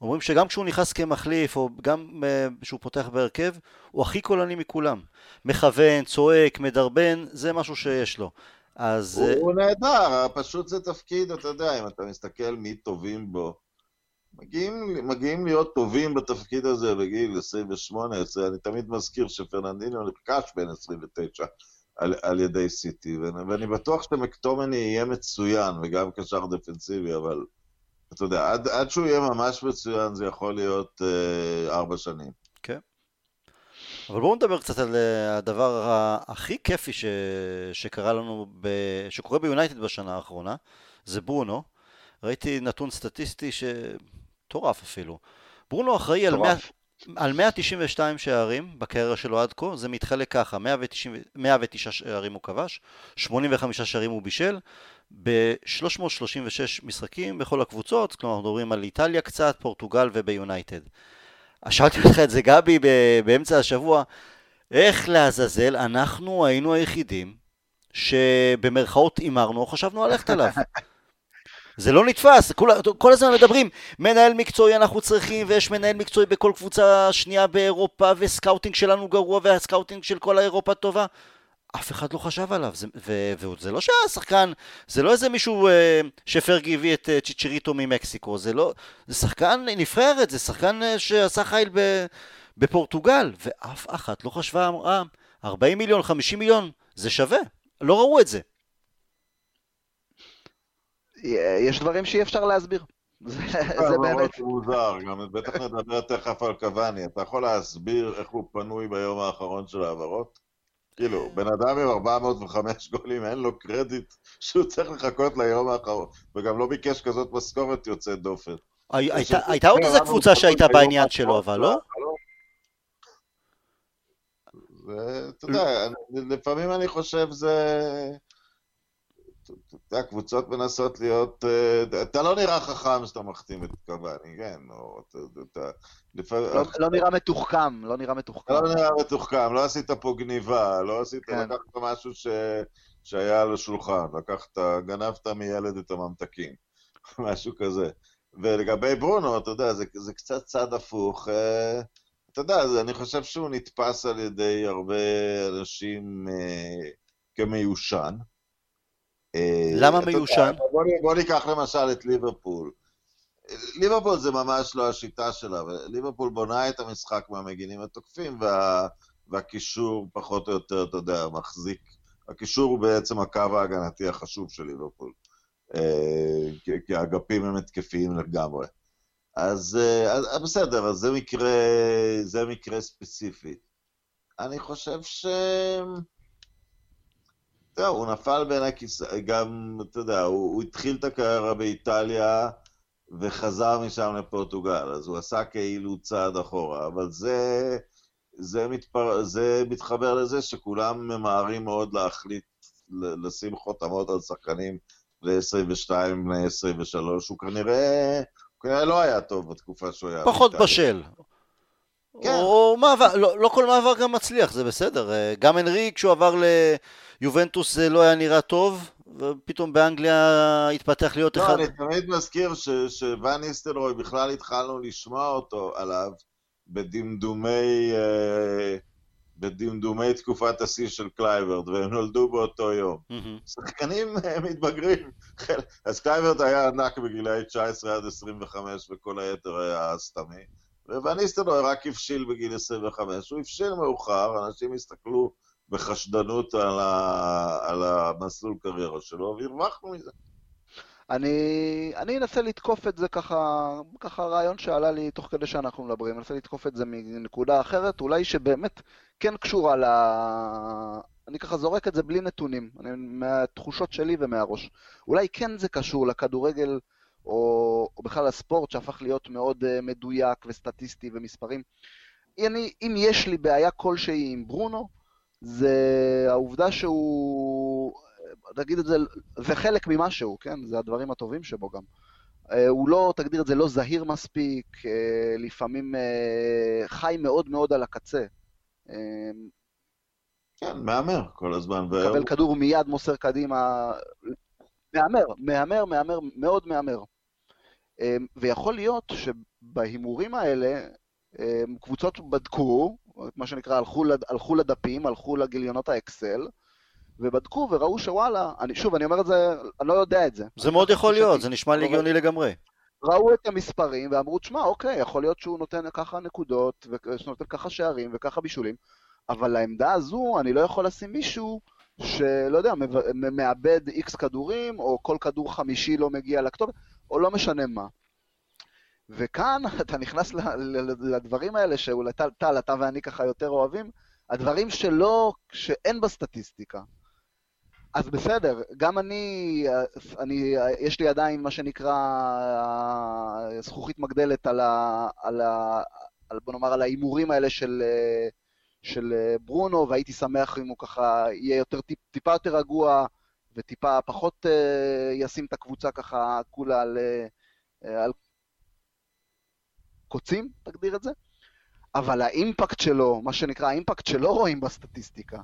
אומרים שגם כשהוא נכנס כמחליף או גם אה, כשהוא פותח בהרכב, הוא הכי קולני מכולם. מכוון, צועק, מדרבן, זה משהו שיש לו. אז... הוא, אה, הוא נהדר, פשוט זה תפקיד, אתה יודע, אם אתה מסתכל מי טובים בו. מגיעים, מגיעים להיות טובים בתפקיד הזה בגיל 28, זה, אני תמיד מזכיר שפרננדינו נרכש בין 29 על, על ידי סיטי, ואני, ואני בטוח שמקטומני יהיה מצוין, וגם קשר דפנסיבי, אבל אתה יודע, עד, עד שהוא יהיה ממש מצוין זה יכול להיות אה, ארבע שנים. אבל בואו נדבר קצת על אה, הדבר הכי כיפי ש... שקרה לנו, ב... שקורה ביונייטד בשנה האחרונה, זה ברונו. ראיתי נתון סטטיסטי שמטורף אפילו. ברונו אחראי על, 100... מטורף. על 192 שערים בקריירה שלו עד כה, זה מתחלק ככה, 190... 109 שערים הוא כבש, 85 שערים הוא בישל, ב-336 משחקים בכל הקבוצות, כלומר אנחנו מדברים על איטליה קצת, פורטוגל וביונייטד. שאלתי אותך את זה גבי ב- באמצע השבוע, איך לעזאזל אנחנו היינו היחידים שבמרכאות הימרנו או חשבנו ללכת עליו. זה לא נתפס, כל, כל הזמן מדברים, מנהל מקצועי אנחנו צריכים, ויש מנהל מקצועי בכל קבוצה שנייה באירופה, וסקאוטינג שלנו גרוע, והסקאוטינג של כל האירופה טובה. אף אחד לא חשב עליו, זה, ו, וזה לא שהיה שחקן, זה לא איזה מישהו אה, שפרגי הביא את אה, צ'יצ'ריטו ממקסיקו, זה לא, זה שחקן נבחרת, זה שחקן אה, שעשה חייל ב, בפורטוגל, ואף אחת לא חשבה, אמרה, 40 מיליון, 50 מיליון, זה שווה, לא ראו את זה. יש דברים שאי אפשר להסביר. זה, זה באמת... מוזר, גם בטח נדבר תכף על קוואני. אתה יכול להסביר איך הוא פנוי ביום האחרון של העברות? כאילו, בן אדם עם 405 גולים, אין לו קרדיט שהוא צריך לחכות ליום האחרון, וגם לא ביקש כזאת משכורת יוצאת דופן. הייתה עוד איזה קבוצה שהייתה בעניין שלו, אבל לא? ואתה יודע, לפעמים אני חושב זה... אתה יודע, קבוצות מנסות להיות... אה, אתה לא נראה חכם שאתה מחתים את קוואני, כן, או אתה... לא, לא נראה מתוחכם, לא נראה מתוחכם. לא נראה מתוחכם, לא עשית פה גניבה, לא עשית, כן. לקחת משהו שהיה על השולחן, לקחת, גנבת מילד את הממתקים, משהו כזה. ולגבי ברונו, אתה יודע, זה, זה קצת צד הפוך. אה, אתה יודע, אני חושב שהוא נתפס על ידי הרבה אנשים אה, כמיושן. אה, למה מיושן? בוא, בוא ניקח למשל את ליברפול. ליברפול זה ממש לא השיטה שלה, ליברפול בונה את המשחק מהמגינים התוקפים, וה, והקישור פחות או יותר, אתה יודע, מחזיק. הקישור הוא בעצם הקו ההגנתי החשוב של ליברפול. אה, כי האגפים הם התקפיים לגמרי. אז, אה, אז בסדר, אז זה מקרה, זה מקרה ספציפי. אני חושב ש... יודע, הוא נפל בין הכיסא, גם, אתה יודע, הוא, הוא התחיל את הקריירה באיטליה וחזר משם לפורטוגל, אז הוא עשה כאילו צעד אחורה, אבל זה, זה, מתפר, זה מתחבר לזה שכולם ממהרים מאוד להחליט, לשים חותמות על שחקנים ל-22, ל-23, הוא כנראה, הוא כנראה לא היה טוב בתקופה שהוא היה... פחות בשל. כן. או מעבר, לא, לא כל מעבר גם מצליח, זה בסדר. אה, גם אנרי, כשהוא עבר ליובנטוס זה לא היה נראה טוב, ופתאום באנגליה התפתח להיות לא, אחד... לא, אני תמיד מזכיר שוואן ניסטלרוי, בכלל התחלנו לשמוע אותו עליו בדמדומי, אה, בדמדומי תקופת השיא של קלייברט, והם נולדו באותו יום. Mm-hmm. שחקנים מתבגרים. אז קלייברט היה ענק בגילאי 19 עד 25, וכל היתר היה סתמי. ואן ניסטלרוי רק הבשיל בגיל 25, הוא הבשיל מאוחר, אנשים הסתכלו בחשדנות על, ה... על המסלול קריירה שלו, והרווחנו מזה. אני, אני אנסה לתקוף את זה ככה, ככה רעיון שעלה לי תוך כדי שאנחנו מדברים, אנסה לתקוף את זה מנקודה אחרת, אולי שבאמת כן קשורה ל... אני ככה זורק את זה בלי נתונים, אני, מהתחושות שלי ומהראש. אולי כן זה קשור לכדורגל או, או בכלל הספורט שהפך להיות מאוד uh, מדויק וסטטיסטי ומספרים. אני, אם יש לי בעיה כלשהי עם ברונו, זה העובדה שהוא, תגיד את זה, זה חלק ממה שהוא, כן? זה הדברים הטובים שבו גם. Uh, הוא לא, תגדיר את זה, לא זהיר מספיק, uh, לפעמים uh, חי מאוד מאוד על הקצה. כן, מהמר כל הזמן. מקבל כדור מיד מוסר קדימה, מהמר, מהמר, מהמר, מאוד מהמר. ויכול להיות שבהימורים האלה, קבוצות בדקו, מה שנקרא, הלכו, הלכו לדפים, הלכו לגיליונות האקסל, ובדקו וראו שוואלה, אני, שוב, אני אומר את זה, אני לא יודע את זה. זה מאוד יכול להיות, זה נשמע לי הגיוני לגמרי. ראו את המספרים ואמרו, תשמע, אוקיי, יכול להיות שהוא נותן ככה נקודות, ונותן ככה שערים וככה בישולים, אבל לעמדה הזו אני לא יכול לשים מישהו שלא יודע, מאבד איקס כדורים, או כל כדור חמישי לא מגיע לכתובת, או לא משנה מה. וכאן אתה נכנס לדברים האלה שאולי טל, אתה ואני ככה יותר אוהבים, הדברים שלא, שאין בסטטיסטיקה. אז בסדר, גם אני, אני, יש לי עדיין מה שנקרא זכוכית מגדלת על ה... על ה על, בוא נאמר, על ההימורים האלה של, של אה, ברונו, והייתי שמח אם הוא ככה יהיה יותר, טיפ, טיפה יותר רגוע וטיפה פחות uh, ישים את הקבוצה ככה כולה על, uh, על קוצים, תגדיר את זה. אבל האימפקט שלו, מה שנקרא, האימפקט שלא רואים בסטטיסטיקה,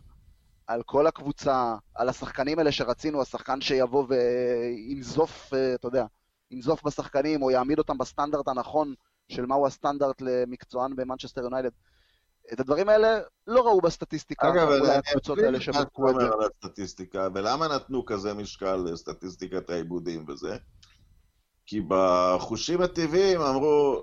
על כל הקבוצה, על השחקנים האלה שרצינו, השחקן שיבוא וינזוף, אה, אתה יודע, ינזוף בשחקנים, או יעמיד אותם בסטנדרט הנכון של מהו הסטנדרט למקצוען במנצ'סטר יונייטד. את הדברים האלה לא ראו בסטטיסטיקה, אגב, אני האלה מה שאתה שבדקו את זה. אומר על הסטטיסטיקה, ולמה נתנו כזה משקל לסטטיסטיקת העיבודים וזה? כי בחושים הטבעיים אמרו,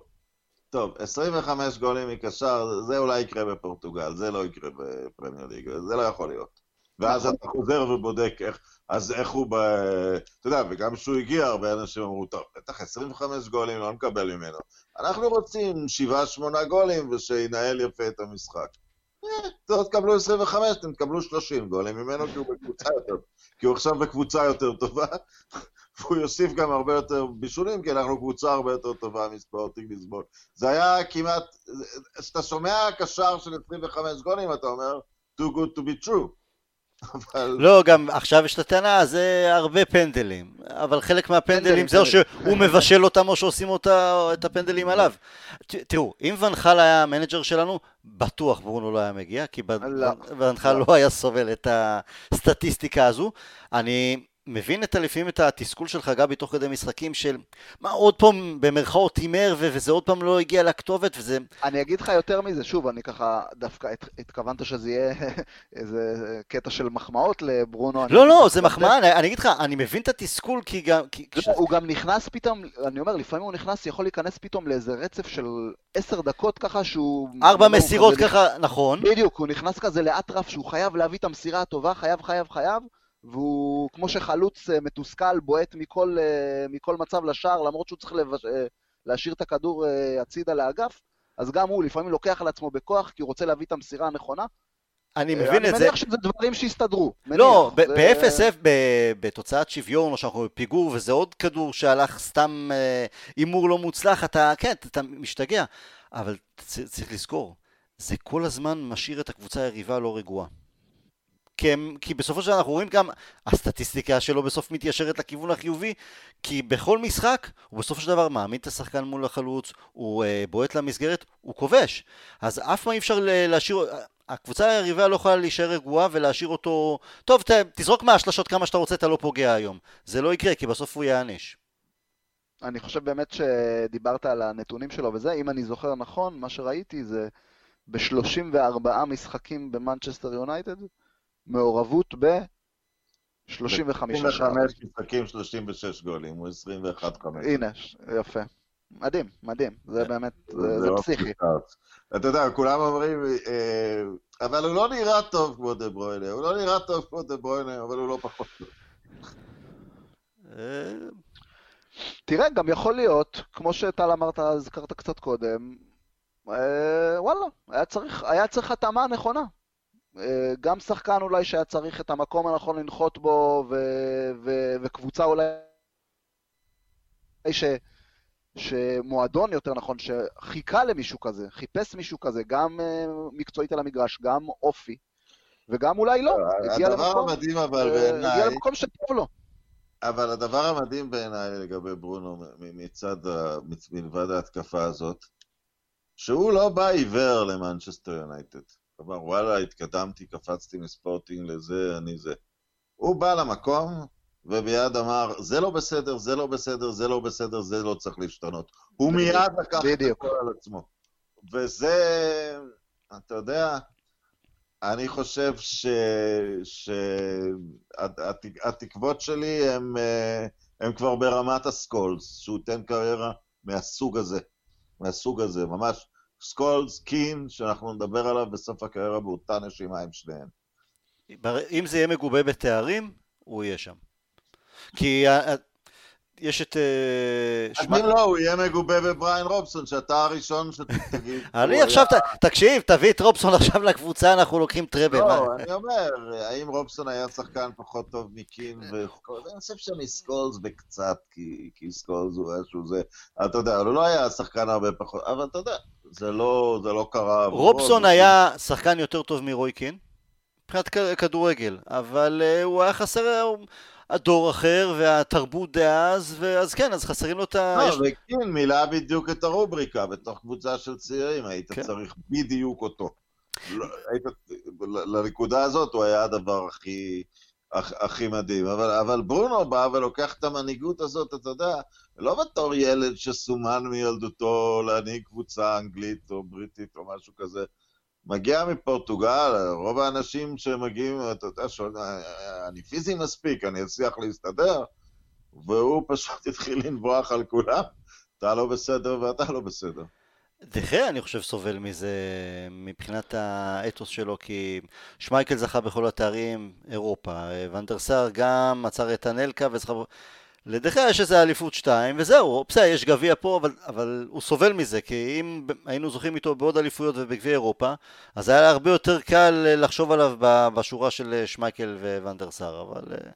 טוב, 25 גולים מקשר, זה אולי יקרה בפורטוגל, זה לא יקרה בפרמייר ליג, זה לא יכול להיות. ואז נכון. אתה חוזר ובודק איך, אז איך הוא ב... אתה יודע, וגם כשהוא הגיע, הרבה אנשים אמרו, טוב, בטח 25 גולים לא נקבל ממנו. אנחנו רוצים 7-8 גולים ושינהל יפה את המשחק. לא תקבלו 25, אתם תקבלו 30 גולים ממנו כי הוא בקבוצה יותר, כי הוא עכשיו בקבוצה יותר טובה, והוא יוסיף גם הרבה יותר בישולים, כי אנחנו קבוצה הרבה יותר טובה מספורטינג לסבול. זה היה כמעט, כשאתה שומע קשר של 25 גולים, אתה אומר, too good to be true. אבל... לא, גם עכשיו יש את הטענה, זה הרבה פנדלים. אבל חלק מהפנדלים פנדלים, זה או. שהוא מבשל אותם או שעושים אותה, את הפנדלים עליו. תראו, אם ונחל היה המנג'ר שלנו, בטוח ברונו לא היה מגיע, כי לא. ונחל. לא היה סובל את הסטטיסטיקה הזו. אני מבין את לפעמים את התסכול שלך, גבי, תוך כדי משחקים של, מה עוד פעם במרכאות הימר, ו- וזה עוד פעם לא הגיע לכתובת, וזה... אני אגיד לך יותר מזה, שוב, אני ככה, דווקא הת- התכוונת שזה יהיה איזה קטע של מחמאות לברונו. לא, לא, זה מחמאה, אני, אני אגיד לך, אני מבין את התסכול, כי גם... כי, כש- לא, הוא גם נכנס פתאום, אני אומר, לפעמים הוא נכנס, יכול להיכנס פתאום לאיזה רצף של עשר דקות ככה שהוא... ארבע הוא מסירות ככה, נכון. בדיוק, הוא נכנס כזה לאטרף שהוא חייב להביא את המסירה הטובה, חייב, חייב, חייב, והוא כמו שחלוץ אה, מתוסכל, בועט מכל, אה, מכל מצב לשער, למרות שהוא צריך לבש... אה, להשאיר את הכדור הצידה לאגף, אז גם הוא לפעמים לוקח על עצמו בכוח, כי הוא רוצה להביא את המסירה הנכונה. אני מבין את אני זה. מניח שזה דברים שהסתדרו. לא, מניח, זה- ב-0-0, בתוצאת שוויון, או שאנחנו בפיגור, וזה עוד כדור שהלך סתם הימור לא מוצלח, אתה, כן, אתה משתגע. אבל צריך לזכור, זה כל הזמן משאיר את הקבוצה היריבה לא רגועה. כי, בסופו של דבר אנחנו רואים גם, הסטטיסטיקה שלו בסוף מתיישרת לכיוון החיובי, כי בכל משחק הוא בסופו של דבר מעמיד את השחקן מול החלוץ, הוא אה, בועט למסגרת, הוא כובש. אז אף פעם אי אפשר ל- להשאיר, הקבוצה היריבה לא יכולה להישאר רגועה ולהשאיר אותו, טוב, ת, תזרוק מהשלשות כמה שאתה רוצה, אתה לא פוגע היום. זה לא יקרה, כי בסוף הוא ייענש. אני חושב באמת שדיברת על הנתונים שלו וזה, אם אני זוכר נכון, מה שראיתי זה ב-34 משחקים במנצ'סטר יונייטד, מעורבות ב-35 שערים. 25 משחקים, 36 גולים, הוא 21-5. הנה, ש- יפה. מדהים, מדהים. זה באמת, זה, זה לא פסיכי. אתה יודע, כולם אומרים, אה, אבל הוא לא נראה טוב כמו דה ברוינה, הוא לא נראה טוב כמו דה ברוינה, אבל הוא לא פחות טוב. אה, תראה, גם יכול להיות, כמו שטל אמרת, הזכרת קצת קודם, אה, וואלה, היה צריך התאמה נכונה. אה, גם שחקן אולי שהיה צריך את המקום הנכון לנחות בו, ו, ו, וקבוצה אולי ש, שמועדון יותר נכון, שחיכה למישהו כזה, חיפש מישהו כזה, גם אה, מקצועית על המגרש, גם אופי, וגם אולי לא, הגיע הדבר למקום, המדהים אבל אה, הגיע בעיניי, למקום שטוב לו. אבל הדבר המדהים בעיניי לגבי ברונו מצד, ה- מלבד ההתקפה הזאת, שהוא לא בא עיוור למנצ'סטר יונייטד. כלומר, וואלה, התקדמתי, קפצתי מספורטינג לזה, אני זה. הוא בא למקום, ומיד אמר, זה לא בסדר, זה לא בסדר, זה לא בסדר, זה לא צריך להשתנות. הוא מיד לקח את. הכל על עצמו. וזה, אתה יודע, אני חושב ש... שהתקוות שלי הם, אה, הם כבר ברמת הסקולס, שהוא ייתן קריירה מהסוג הזה, מהסוג הזה, ממש סקולס, קין, שאנחנו נדבר עליו בסוף הקריירה באותה נשימה עם שניהם. אם זה יהיה מגובה בתארים, הוא יהיה שם. כי ה- ה- יש את... אה, אז שמע- אם לא, הוא יהיה מגובה בבריאן רובסון, שאתה הראשון שתגיד... אני עכשיו, תקשיב, תביא את רובסון עכשיו לקבוצה, אנחנו לוקחים טראבל. לא, אני אומר, האם רובסון היה שחקן פחות טוב מקין וסקולס? אני חושב שמסקולס בקצת, כי, כי סקולס הוא איזשהו זה, אתה יודע, הוא לא היה שחקן הרבה פחות, אבל אתה יודע, זה לא, זה לא קרה. רובסון היה שחקן יותר טוב מרוי קין, מבחינת כדורגל, אבל אה, הוא היה חסר... הוא- הדור אחר והתרבות דאז, ואז כן, אז חסרים לו את ה... לא, יש- וקין מילא בדיוק את הרובריקה בתוך קבוצה של צעירים, היית כן. צריך בדיוק אותו. לא, היית, לנקודה הזאת הוא היה הדבר הכי, הכ- הכי מדהים. אבל, אבל ברונו בא ולוקח את המנהיגות הזאת, אתה יודע, לא בתור ילד שסומן מילדותו להנהיג קבוצה אנגלית או בריטית או משהו כזה. מגיע מפורטוגל, רוב האנשים שמגיעים, אתה יודע, שואלים, אני פיזי מספיק, אני אצליח להסתדר, והוא פשוט התחיל לנבוח על כולם. אתה לא בסדר ואתה לא בסדר. דחה, אני חושב, סובל מזה מבחינת האתוס שלו, כי שמייקל זכה בכל התארים, אירופה, ונדרסר גם עצר את הנלקה וזכה... לדחה יש איזה אליפות שתיים, וזהו, בסדר, יש גביע פה, אבל, אבל הוא סובל מזה, כי אם היינו זוכים איתו בעוד אליפויות ובגביע אירופה, אז היה הרבה יותר קל לחשוב עליו בשורה של שמייקל וונדרסר, אבל אה,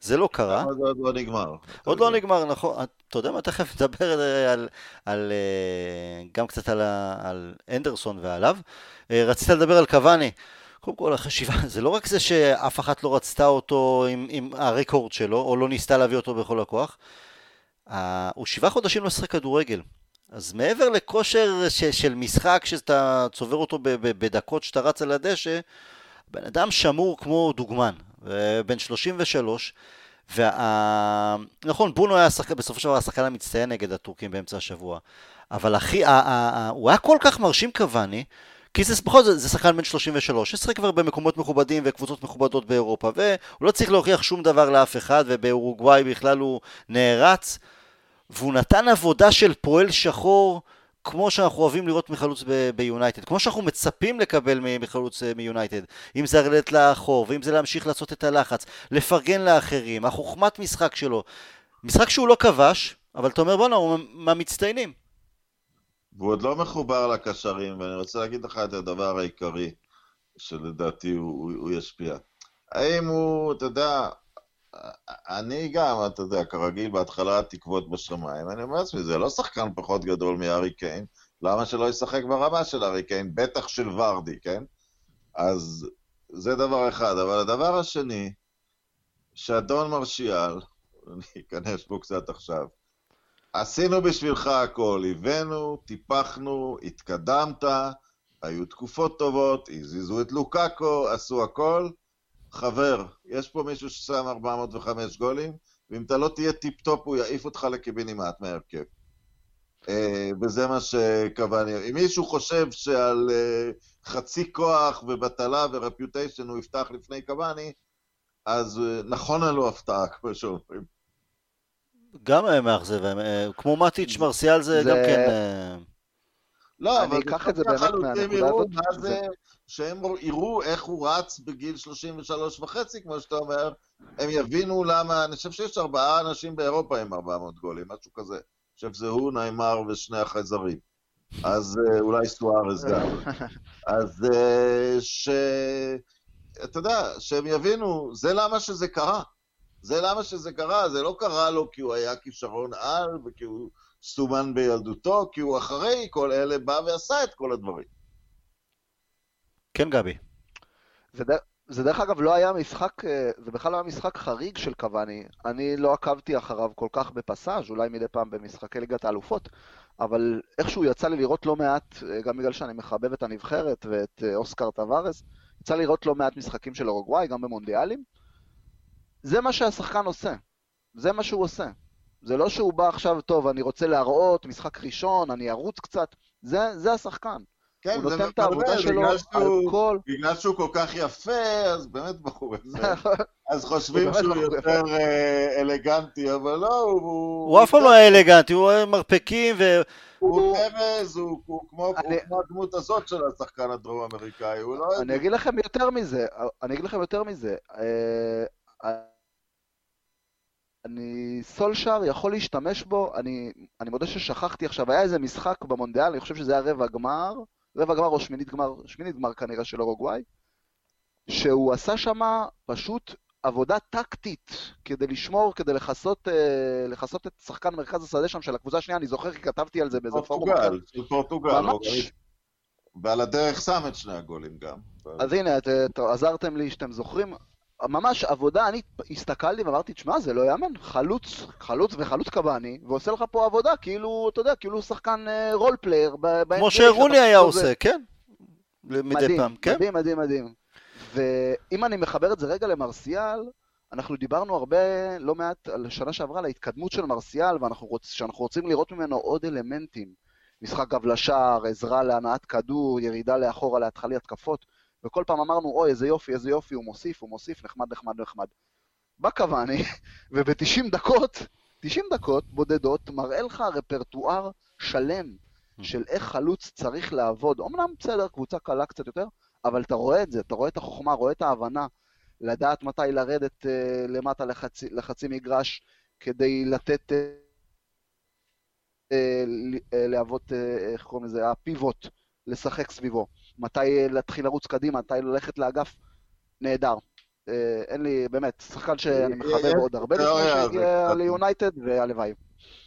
זה לא קרה. זה עוד לא נגמר. עוד לא נגמר, נכון. אתה יודע מה, תכף נדבר אה, על, על, אה, גם קצת על, על אנדרסון ועליו. אה, רצית לדבר על קוואני. קודם כל, החשיבה, זה לא רק זה שאף אחת לא רצתה אותו עם, עם הרקורד שלו, או לא ניסתה להביא אותו בכל הכוח. הוא שבעה חודשים לא משחק כדורגל. אז מעבר לכושר ש, של משחק, שאתה צובר אותו ב, ב, בדקות שאתה רץ על הדשא, בן אדם שמור כמו דוגמן, בן 33, וה... נכון, בונו היה שחקן, בסופו של דבר השחקן המצטיין נגד הטורקים באמצע השבוע, אבל אחי, ה- ה- ה- הוא היה כל כך מרשים קוואני, כי זה בכל זאת, זה שחקן בן 33, ששחק כבר במקומות מכובדים וקבוצות מכובדות באירופה, והוא לא צריך להוכיח שום דבר לאף אחד, ובאורוגוואי בכלל הוא נערץ, והוא נתן עבודה של פועל שחור, כמו שאנחנו אוהבים לראות מחלוץ ביונייטד, כמו שאנחנו מצפים לקבל מחלוץ אה, מיונייטד, אם זה לרדת לאחור, ואם זה להמשיך לעשות את הלחץ, לפרגן לאחרים, החוכמת משחק שלו, משחק שהוא לא כבש, אבל אתה אומר בואנה, הוא מהמצטיינים. והוא עוד לא מחובר לקשרים, ואני רוצה להגיד לך את הדבר העיקרי, שלדעתי הוא, הוא, הוא ישפיע. האם הוא, אתה יודע, אני גם, אתה יודע, כרגיל, בהתחלה התקוות בשמיים, אני אומר לעצמי, זה לא שחקן פחות גדול מהארי קיין, למה שלא ישחק ברמה של הארי קיין? בטח של ורדי, כן? אז זה דבר אחד. אבל הדבר השני, שאדון מרסיאל, אני אכנס בו קצת עכשיו, עשינו בשבילך הכל, הבאנו, טיפחנו, התקדמת, היו תקופות טובות, הזיזו את לוקאקו, עשו הכל. חבר, יש פה מישהו ששם 405 גולים, ואם אתה לא תהיה טיפ-טופ הוא יעיף אותך לקיבינימט מהרכב. אה, וזה מה שקבעני. אם מישהו חושב שעל אה, חצי כוח ובטלה ורפיוטיישן הוא יפתח לפני קבעני, אז אה, נכונה לו הפתעה, כמו שאומרים. גם מאכזב, אה, כמו מטיץ' מרסיאל זה זה- גם כן... אה, לא, אבל אקח את זה באמת מהנקודה הזאת, זה- שהם יראו איך הוא רץ בגיל 33 וחצי, כמו שאתה אומר, הם יבינו למה, אני חושב שיש ארבעה אנשים באירופה עם 400 גולים, משהו כזה. אני חושב שזה הוא, ניימר ושני החייזרים. אז אה, אולי סוארז גם. אז ש... אתה יודע, שהם יבינו, זה למה שזה קרה. זה למה שזה קרה, זה לא קרה לו כי הוא היה כישרון על וכי הוא סומן בילדותו, כי הוא אחרי כל אלה בא ועשה את כל הדברים. כן, גבי. זה, ד... זה דרך אגב לא היה משחק, אה, זה בכלל לא היה משחק חריג של קוואני. אני לא עקבתי אחריו כל כך בפסאז', אולי מדי פעם במשחקי ליגת האלופות, אבל איכשהו יצא לי לראות לא מעט, אה, גם בגלל שאני מחבב את הנבחרת ואת אה, אוסקר טווארס, יצא לי לראות לא מעט משחקים של אורוגוואי, גם במונדיאלים. זה מה שהשחקן עושה. זה מה שהוא עושה. זה לא שהוא בא עכשיו, טוב, אני רוצה להראות, משחק ראשון, אני ארוץ קצת. זה, זה השחקן. כן, הוא נותן את העבודה מבלבל, שלו על שהוא- כל... בגלל שהוא כל כך יפה, אז באמת בחור את זה. אז חושבים שהוא יותר אה, אלגנטי, אבל לא, הוא... הוא אף פעם לא היה אלגנטי, הוא היה מרפקים ו... הוא ארז, הוא הוא כמו הדמות הזאת של השחקן הדרום-אמריקאי, הוא לא... אני אגיד לכם יותר מזה, אני אגיד לכם יותר מזה. אני, סולשאר יכול להשתמש בו, אני, אני מודה ששכחתי עכשיו, היה איזה משחק במונדיאל, אני חושב שזה היה רבע גמר, רבע גמר או שמינית גמר, שמינית גמר כנראה של אורוגוואי, שהוא עשה שם פשוט עבודה טקטית כדי לשמור, כדי לכסות, אה, לכסות את שחקן מרכז השדה שם של הקבוצה השנייה, אני זוכר כי כתבתי על זה באיזה פורום. פורטוגל, של פורטוגל. ממש. ועל הדרך שם את שני הגולים גם. אז הנה, את, את, עזרתם לי שאתם זוכרים. ממש עבודה, אני הסתכלתי ואמרתי, תשמע, זה לא יאמן, חלוץ, חלוץ וחלוץ קבאני, ועושה לך פה עבודה, כאילו, אתה יודע, כאילו הוא שחקן role player. כמו שרוני היה עושה, כן? מדי פעם, כן? מדהים, מדהים, מדהים. ואם אני מחבר את זה רגע למרסיאל, אנחנו דיברנו הרבה, לא מעט, על שנה שעברה, על ההתקדמות של מרסיאל, ואנחנו רוצ, שאנחנו רוצים לראות ממנו עוד אלמנטים. משחק גב לשער, עזרה להנעת כדור, ירידה לאחורה להתחלי התקפות, וכל פעם אמרנו, אוי, איזה יופי, איזה יופי, הוא מוסיף, הוא מוסיף, נחמד, נחמד, נחמד. בא קוואני, וב-90 דקות, 90 דקות בודדות, מראה לך רפרטואר שלם של איך חלוץ צריך לעבוד. אמנם בסדר, קבוצה קלה קצת יותר, אבל אתה רואה את זה, אתה רואה את החוכמה, רואה את ההבנה, לדעת מתי לרדת uh, למטה לחצי, לחצי מגרש כדי לתת, uh, להוות, איך קוראים לזה, הפיבוט, לשחק סביבו. מתי להתחיל לרוץ קדימה, מתי ללכת לאגף, נהדר. Uh, אין לי, באמת, שחקן שאני מחבב עוד הרבה לפני שהגיע ליונייטד, והלוואי.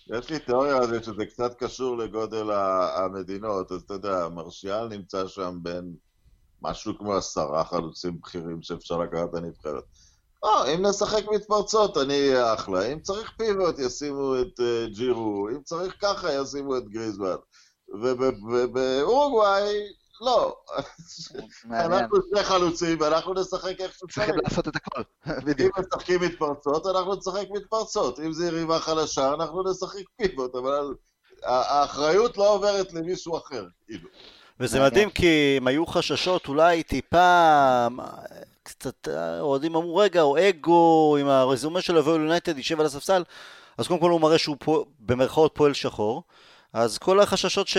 יש לי תיאוריה על זה שזה קצת קשור לגודל המדינות, אז אתה יודע, מרשיאל נמצא שם בין משהו כמו עשרה חלוצים בכירים שאפשר לקחת את הנבחרת. או, אם נשחק מתפרצות, אני אהיה אחלה. אם צריך פיבוט, ישימו את uh, ג'ירו. אם צריך ככה, ישימו את גריזמן. ובאורוגוואי, לא. אנחנו שני חלוצים, ואנחנו נשחק איך שצריך. צריכים לעשות את הכל, בדיוק. אם משחקים מתפרצות, אנחנו נשחק מתפרצות. אם זה יריבה חלשה, אנחנו נשחק פיבוט. אבל האחריות לא עוברת למישהו אחר, כאילו. וזה מדהים כי אם היו חששות אולי טיפה, קצת, אוהדים אמרו רגע, או אגו, עם הרזומה שלו יבוא ליונייטד, יישב על הספסל, אז קודם כל הוא מראה שהוא פה, במרכאות פועל שחור. אז כל החששות ש...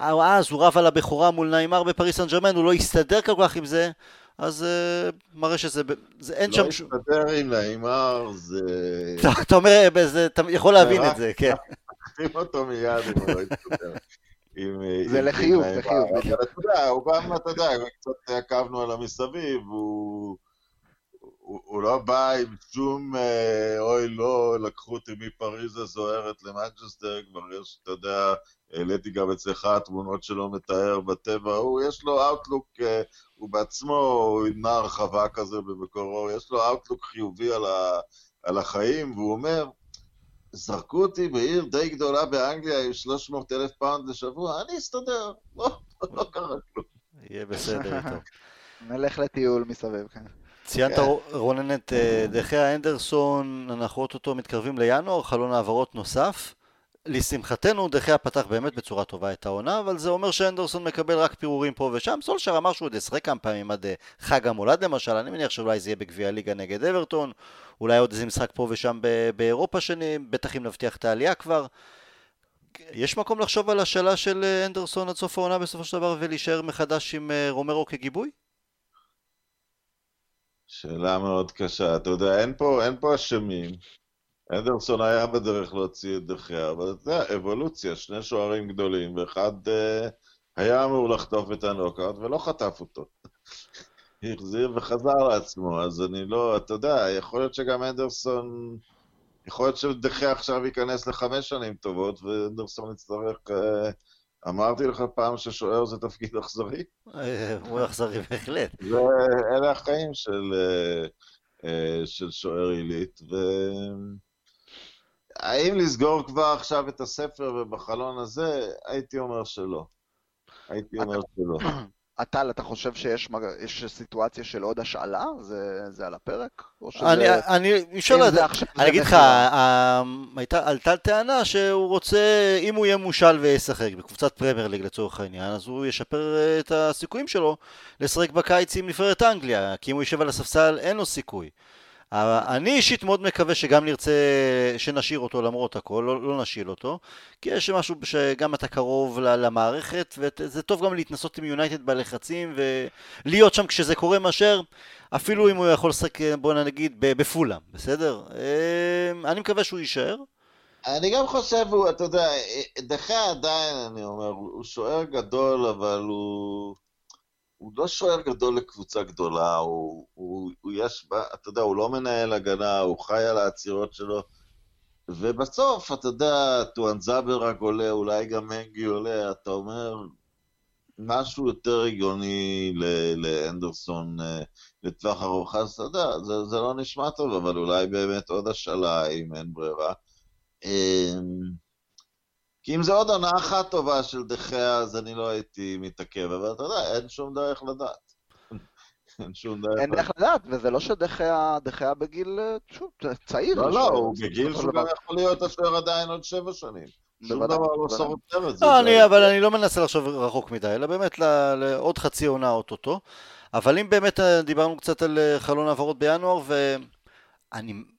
אה, אז הוא רב על הבכורה מול נעימר בפריס סן ג'רמן, הוא לא הסתדר כל כך עם זה, אז uh, מראה שזה... זה, אין לא שם... לא הסתדר עם נעימר, זה... אתה אומר, אתה יכול להבין את זה, כן. תחתים אותו מיד אם הוא לא הסתדר. זה לחיוב, לחיוב. אבל אתה יודע, הוא גם, אתה יודע, קצת עקבנו על המסביב, הוא... הוא לא בא עם שום, אה, אוי לא, לקחו אותי מפריז הזוהרת למנצ'סטר, כבר יש, אתה יודע, העליתי גם אצלך תמונות שלו מתאר בטבע, הוא, יש לו אאוטלוק, אה, הוא בעצמו, הוא עם נער חווה כזה במקורו, יש לו אאוטלוק חיובי על, ה, על החיים, והוא אומר, זרקו אותי בעיר די גדולה באנגליה עם 300 אלף פאונד לשבוע, אני אסתדר, לא, לא קרה כלום. יהיה בסדר איתו. נלך לטיול מסביב, כן. ציינת רונן את אה, דה חאה, הנדרסון, אנחנו אוטוטו מתקרבים לינואר, חלון העברות נוסף. לשמחתנו, דה חאה פתח באמת בצורה טובה את העונה, אבל זה אומר שהנדרסון מקבל רק פירורים פה ושם. סולשר אמר שהוא עוד ישחק כמה פעמים עד אה, חג המולד למשל, אני מניח שאולי זה יהיה בגביע הליגה נגד אברטון, אולי עוד איזה משחק פה ושם באירופה שני, בטח אם נבטיח את העלייה כבר. יש מקום לחשוב על השאלה של אה, אנדרסון עד סוף העונה בסופו של דבר ולהישאר מחדש עם רומרו כגיבוי? שאלה מאוד קשה. אתה יודע, אין פה, אין פה אשמים. אנדרסון היה בדרך להוציא את דחיה, אבל אתה יודע, אבולוציה, שני שוערים גדולים, ואחד אה, היה אמור לחטוף את הנוקאוט ולא חטף אותו. החזיר וחזר לעצמו, אז אני לא, אתה יודע, יכול להיות שגם אנדרסון, יכול להיות שדחיה עכשיו ייכנס לחמש שנים טובות, ואנדרסון יצטרך אה, אמרתי לך פעם ששוער זה תפקיד אכזרי? אה, הוא אכזרי בהחלט. אלה החיים של, אה, של שוער עילית, והאם לסגור כבר עכשיו את הספר ובחלון הזה? הייתי אומר שלא. הייתי אומר שלא. טל, אתה חושב שיש סיטואציה של עוד השאלה? זה, זה על הפרק? אני, אני, אפשר לדעת, אני אגיד לך, עלתה טענה שהוא רוצה, אם הוא יהיה מושל וישחק בקבוצת פרמייר ליג לצורך העניין, אז הוא ישפר את הסיכויים שלו לשחק בקיץ עם נבחרת אנגליה, כי אם הוא יושב על הספסל אין לו סיכוי. אני אישית מאוד מקווה שגם נרצה שנשאיר אותו למרות הכל, לא, לא נשיל אותו, כי יש משהו שגם אתה קרוב למערכת, וזה טוב גם להתנסות עם יונייטד בלחצים ולהיות שם כשזה קורה מאשר אפילו אם הוא יכול לשחק, בוא נגיד, בפולה, בסדר? אמ, אני מקווה שהוא יישאר. אני גם חושב, הוא, אתה יודע, דחה עדיין, אני אומר, הוא שוער גדול, אבל הוא... הוא לא שוער גדול לקבוצה גדולה, הוא, הוא, הוא יש, אתה יודע, הוא לא מנהל הגנה, הוא חי על העצירות שלו, ובסוף, אתה יודע, טואנזאבר רק עולה, אולי גם מנגי עולה, אתה אומר, משהו יותר הגיוני לאנדרסון אה, לטווח ארוך, אז אתה יודע, זה, זה לא נשמע טוב, אבל אולי באמת עוד השאלה אם אין ברירה. כי אם זה עוד עונה אחת טובה של דחיה, אז אני לא הייתי מתעכב, אבל אתה יודע, אין שום דרך לדעת. אין שום דרך. אין דרך לדעת, וזה לא שדחיה בגיל, שוב, צעיר. לא, לא, הוא בגיל שהוא גם יכול להיות השוער עדיין עוד שבע שנים. שום דבר לא סותר את זה. לא, אבל אני לא מנסה לחשוב רחוק מדי, אלא באמת לעוד חצי עונה אוטוטו. אבל אם באמת אה, דיברנו קצת על אה, חלון העברות בינואר, ואני...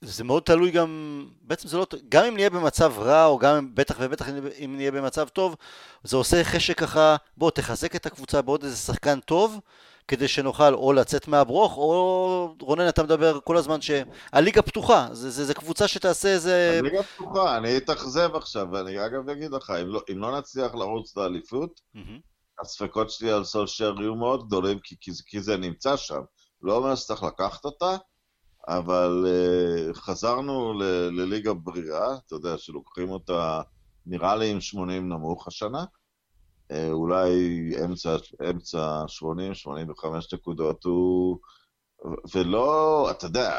זה מאוד תלוי גם, בעצם זה לא, גם אם נהיה במצב רע, או גם בטח ובטח אם נהיה במצב טוב, זה עושה חשק ככה, בוא תחזק את הקבוצה בעוד איזה שחקן טוב, כדי שנוכל או לצאת מהברוך, או רונן אתה מדבר כל הזמן שהליגה פתוחה, זה, זה, זה קבוצה שתעשה איזה... הליגה פתוחה, אני אתאכזב עכשיו, ואני אגב אגיד לך, אם לא, אם לא נצליח לרוץ לאליפות, mm-hmm. הספקות שלי על סולשר יהיו מאוד גדולים, כי, כי, כי זה נמצא שם. לא אומר שצריך לקחת אותה, אבל uh, חזרנו לליגה בריאה, אתה יודע, שלוקחים אותה, נראה לי עם 80 נמוך השנה. אה, אולי אמצע, אמצע 80, 85 נקודות, הוא... ולא, אתה יודע,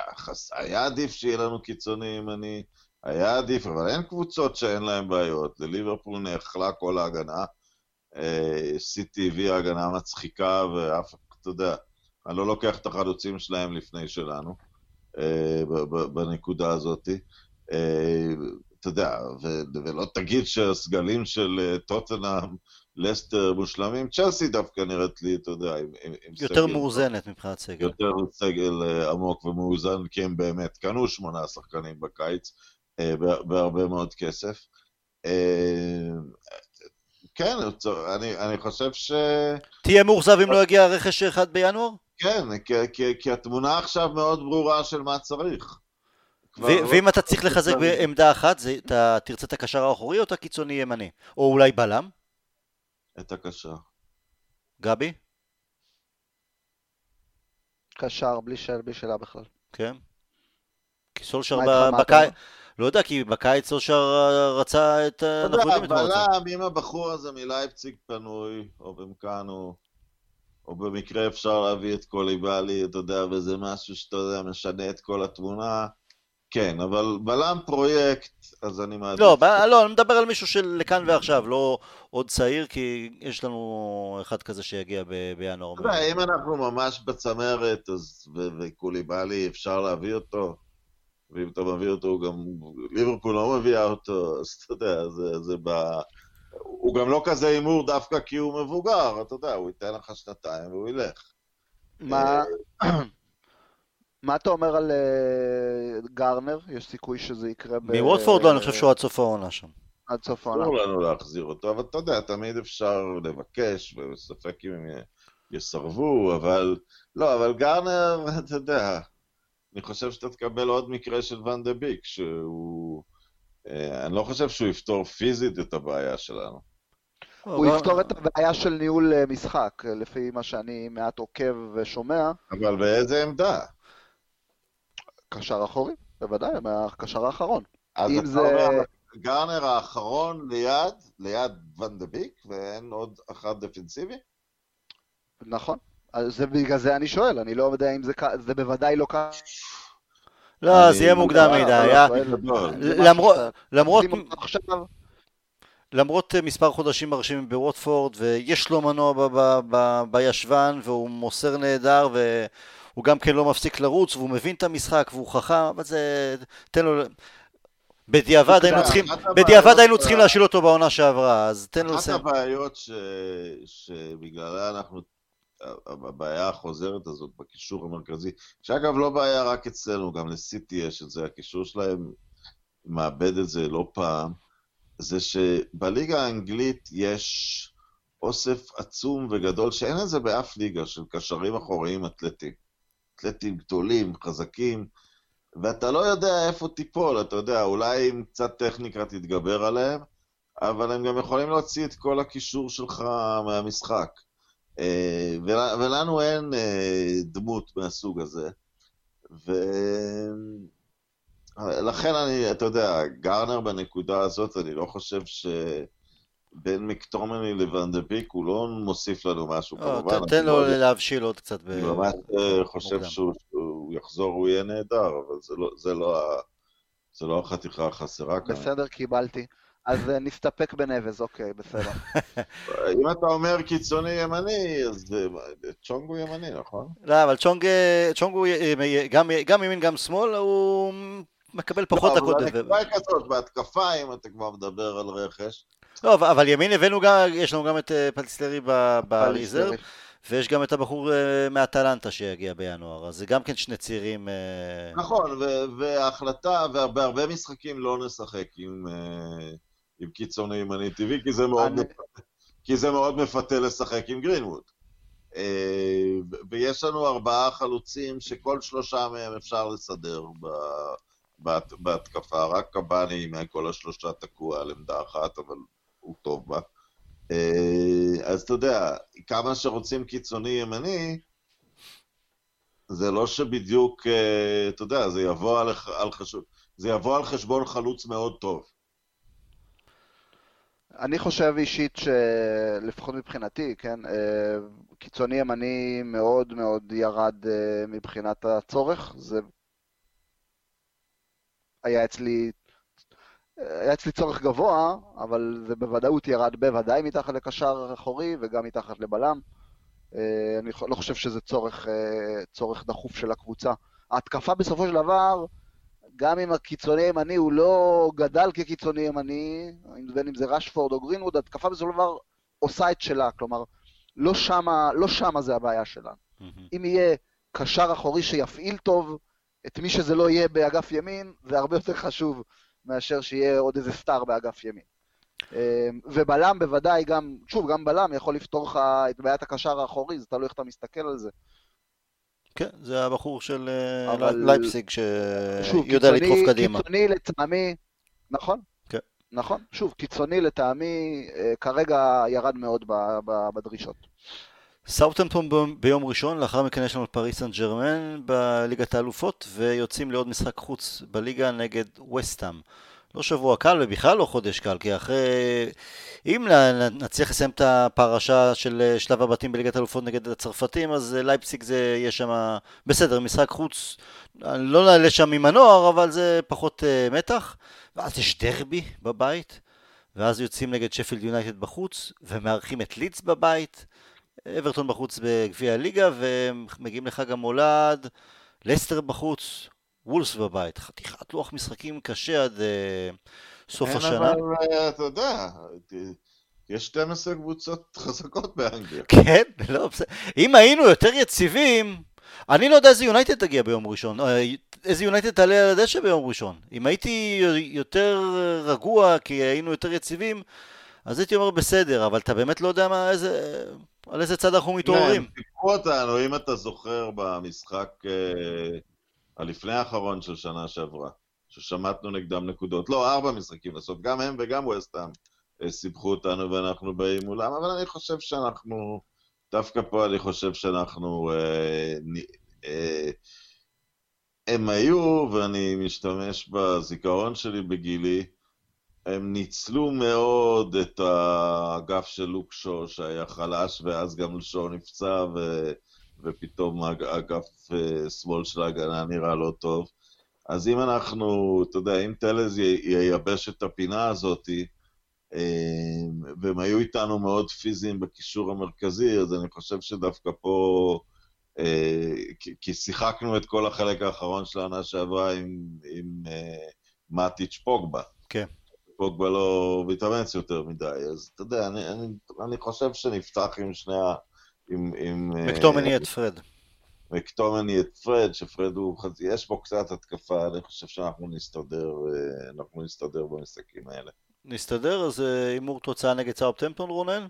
היה עדיף שיהיה לנו קיצונים, אני... היה עדיף, אבל אין קבוצות שאין להן בעיות. לליברפול נאכלה כל ההגנה. סיטי הביאה הגנה מצחיקה, ואף, אתה יודע, אני לא לוקח את החלוצים שלהם לפני שלנו, אה, בנקודה הזאת. אה, אתה יודע, ולא תגיד שהסגלים של טוטנאם לסטר מושלמים, צ'לסי דווקא נראית לי, אתה יודע, עם, עם יותר סגל... יותר מאוזנת מבחינת סגל. יותר סגל עמוק ומאוזן, כי הם באמת קנו שמונה שחקנים בקיץ, בהרבה מאוד כסף. כן, אני, אני חושב ש... תהיה מאוכזב אם לא יגיע רכש אחד בינואר? כן, כי, כי, כי התמונה עכשיו מאוד ברורה של מה צריך. ואם אתה צריך לחזק בעמדה אחת, אתה תרצה את הקשר האחורי או את הקיצוני ימני? או אולי בלם? את הקשר. גבי? קשר, בלי שאלה, בלי שאלה בכלל. כן. כי סולשר בקיץ, לא יודע, כי בקיץ סולשר רצה את... אנחנו יודעים את מה רצה. בלם, אם הבחור הזה מלייפציג פנוי, או במקאנו, או במקרה אפשר להביא את קוליבאלי, אתה יודע, וזה משהו שאתה יודע, משנה את כל התמונה. כן, אבל בלם פרויקט, אז אני מעדיף... לא, ב... לא, אני מדבר על מישהו של לכאן ועכשיו, לא עוד צעיר, כי יש לנו אחד כזה שיגיע ב... בינואר. אתה יודע, אם אנחנו ממש בצמרת, אז ו... וקוליבאלי, אפשר להביא אותו, ואם אתה מביא אותו, גם ליברפול לא מביאה אותו, אז אתה יודע, זה, זה ב... הוא גם לא כזה הימור דווקא כי הוא מבוגר, אתה יודע, הוא ייתן לך שנתיים והוא ילך. מה... אה, מה אתה אומר על uh, גארנר? יש סיכוי שזה יקרה ב... מווטפורד לא, אני חושב שהוא עד סוף העונה שם. עד סוף העונה. אסור לנו להחזיר אותו, אבל אתה יודע, תמיד אפשר לבקש, וספק אם הם יסרבו, אבל... לא, אבל גארנר, אתה יודע, אני חושב שאתה תקבל עוד מקרה של ואן דה ביק, שהוא... אה, אני לא חושב שהוא יפתור פיזית את הבעיה שלנו. הוא יפתור את הבעיה של ניהול אה, משחק, לפי מה שאני מעט עוקב ושומע. אבל באיזה עמדה? קשר אחורי, בוודאי, מהקשר האחרון. אז אתה זה... אומר, גארנר האחרון ליד, ליד ואן דה ביק, ואין עוד אחד דפנסיבי? נכון. זה בגלל זה אני שואל, אני לא יודע אם זה, זה בוודאי לא ככה. לא, זה יהיה מוקדם מדי. למרות... למרות... למרות מספר חודשים מרשימים בווטפורד, ויש לו מנוע בישבן, והוא מוסר נהדר, הוא גם כן לא מפסיק לרוץ, והוא מבין את המשחק, והוא חכם, אבל זה... תן לו... בדיעבד היינו צריכים, בדיעבד היינו צריכים להשאיל אותו בעונה שעברה, אז תן לו לסיים. אחת הבעיות שבגללה אנחנו, הבעיה החוזרת הזאת בקישור המרכזי, שאגב לא בעיה רק אצלנו, גם לסיטי יש את זה, הקישור שלהם מאבד את זה לא פעם, זה שבליגה האנגלית יש אוסף עצום וגדול, שאין את זה באף ליגה, של קשרים אחוריים אתלטיים. אתלטים גדולים, חזקים, ואתה לא יודע איפה תיפול, אתה יודע, אולי עם קצת טכניקה תתגבר עליהם, אבל הם גם יכולים להוציא את כל הקישור שלך מהמשחק. אה, ולנו אין אה, דמות מהסוג הזה. ולכן אני, אתה יודע, גארנר בנקודה הזאת, אני לא חושב ש... בין מקטומני לוונדביק הוא לא מוסיף לנו משהו לא, כמובן. תן לו להבשיל עוד קצת. ב- אני ממש אה, חושב. שהוא שהוא יחזור הוא יהיה נהדר, אבל זה לא- זה לא ה- זה לא החתיכה החסרה כאן. בסדר, קיבלתי. אז אה, נסתפק בנבז, אוקיי, בסדר. אם אתה אומר קיצוני ימני, אז אה, צ'ונג הוא ימני, נכון? לא, אבל צ'ונג, צ'ונג הוא גם, גם ימין גם שמאל, הוא מקבל פחות לא, דקות. אבל ו- הנקודה היא כזאת, בהתקפה, אם אתה כבר מדבר על רכש, לא, אבל- אבל ימין הבאנו גם, יש לנו גם את אה, פליסטרי ב- ב reserve, פליסטרי. ויש גם את הבחור אה, מאטלנטה שיגיע בינואר, אז זה גם כן שני צעירים. אה, נכון, וההחלטה, ובהרבה משחקים לא נשחק עם, עם קיצוני ימני טבעי, כי זה מאוד אני- מפתה, כי זה מאוד מפתה לשחק עם גרינווד. ויש לנו ארבעה חלוצים שכל שלושה מהם אפשר לסדר ב- בהת- בהתקפה, רק קבאני מכל השלושה תקוע על עמדה אחת, אבל הוא טוב בה. אה, אז אתה יודע, כמה שרוצים קיצוני ימני, זה לא שבדיוק, אה, אתה יודע, זה יבוא על, על, חשוב, זה יבוא על חשבון חלוץ מאוד טוב. אני חושב אישית שלפחות מבחינתי, כן, אה, קיצוני ימני מאוד מאוד ירד מבחינת הצורך. זה היה אצלי, היה אצלי צורך גבוה, אבל זה בוודאות ירד בוודאי מתחת לקשר אחורי וגם מתחת לבלם. אה, אני לא חושב שזה צורך, אה, צורך דחוף של הקבוצה. ההתקפה בסופו של דבר, גם אם הקיצוני ימני הוא לא גדל כקיצוני ימני, בין אם זה רשפורד או גרינווד, התקפה בסופו של דבר עושה את שלה, כלומר, לא שמה, לא שמה זה הבעיה שלה. מהמם. אם יהיה קשר אחורי שיפעיל טוב את מי שזה לא יהיה באגף ימין, זה הרבה יותר חשוב מאשר שיהיה עוד איזה סטאר באגף ימין. אה, ובלם בוודאי גם, שוב, גם בלם יכול לפתור לך את בעיית הקשר האחורי, זה תלוי איך אתה מסתכל על זה. כן, זה הבחור של אה, אבל- לייפסיג שיודע לדחוף קדימה. קיצוני לטעמי, נכון? כן. נכון, שוב, קיצוני לטעמי אה, כרגע ירד מאוד בדרישות. סאוטהמפטון ביום ראשון, לאחר מכן יש לנו את פריס סן ג'רמן בליגת האלופות, ויוצאים לעוד משחק חוץ בליגה נגד וסטאם. לא שבוע קל ובכלל לא חודש קל, כי אחרי... אם נצליח לסיים את הפרשה של אה, שלב הבתים בליגת האלופות נגד הצרפתים, אז אה, לייפסיק זה יהיה שם בסדר, משחק חוץ, לא נעלה שם עם הנוער, אבל זה פחות uh, מתח. ואז יש דרבי בבית, ואז יוצאים נגד שפילד יונייטד בחוץ, ומארחים את לידס בבית. אברטון בחוץ בגביע הליגה, ומגיעים לחג המולד, לסטר בחוץ, וולס בבית. חתיכת לוח משחקים קשה עד אה, סוף כן, השנה. אבל אה, אתה יודע, יש 12 קבוצות חזקות באנגליה. כן, לא, בסדר. אם היינו יותר יציבים, אני לא יודע איזה יונייטד תגיע ביום ראשון, אה, איזה יונייטד תעלה על הדשא ביום ראשון. אם הייתי יותר רגוע, כי היינו יותר יציבים, אז הייתי אומר בסדר, אבל אתה באמת לא יודע מה, איזה, על איזה צד אנחנו מתעוררים. כן, טיפחו אותנו, אם אתה זוכר במשחק אה, הלפני האחרון של שנה שעברה, ששמטנו נגדם נקודות. לא, ארבע משחקים לעשות, גם הם וגם ווסטהאם אה, סיבכו אותנו ואנחנו באים מולם, אבל אני חושב שאנחנו, דווקא פה אני חושב שאנחנו, אה, אה, הם היו, ואני משתמש בזיכרון שלי בגילי, הם ניצלו מאוד את האגף של לוקשו שהיה חלש, ואז גם שו נפצע, ו... ופתאום האגף אה, שמאל של ההגנה נראה לא טוב. אז אם אנחנו, אתה יודע, אם טלז ייבש את הפינה הזאתי, אה, והם היו איתנו מאוד פיזיים בקישור המרכזי, אז אני חושב שדווקא פה, אה, כי- שיחקנו את כל החלק האחרון של העונה שעברה עם, עם מאטיץ' פוגבה. כן. פוגבה לא מתאמץ יותר מדי, אז אתה יודע, אני, אני, אני חושב שנפתח עם שני ה... עם... עם אה, מקטומני את פרד. מקטומני את פרד, שפרד הוא... חצי- יש בו קצת התקפה, אני חושב שאנחנו נסתדר, אה, אנחנו נסתדר במשחקים האלה. נסתדר, אז אה, הימור תוצאה נגד סאופטמפטון רונן?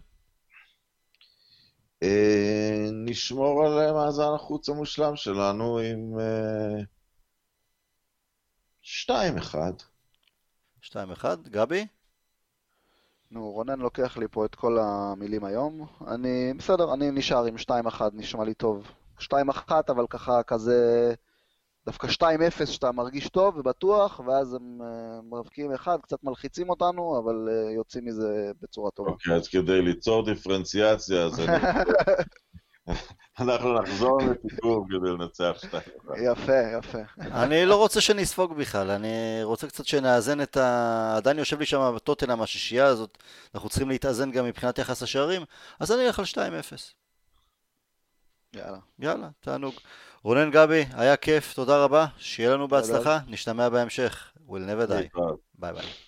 אה, נשמור על מאזן החוץ המושלם שלנו עם אה, 2-1. 2-1, גבי? נו, רונן לוקח לי פה את כל המילים היום. אני, בסדר, אני נשאר עם 2-1, נשמע לי טוב. 2-1, אבל ככה, כזה דווקא 2-0 שאתה מרגיש טוב ובטוח, ואז הם אה, מבקיעים אחד, קצת מלחיצים אותנו, אבל אה, יוצאים מזה בצורה טובה. אוקיי, אז כדי ליצור דיפרנציאציה, אז אני... אנחנו נחזור לפיגור כדי לנצח שתיים. יפה, יפה. אני לא רוצה שנספוג בכלל, אני רוצה קצת שנאזן את ה... עדיין יושב לי שם בטוטנאם השישייה הזאת, אנחנו צריכים להתאזן גם מבחינת יחס השערים, אז אני אלך על 2-0. יאללה. יאללה, תענוג. רונן גבי, היה כיף, תודה רבה, שיהיה לנו בהצלחה, נשתמע בהמשך. We'll never die. ביי ביי.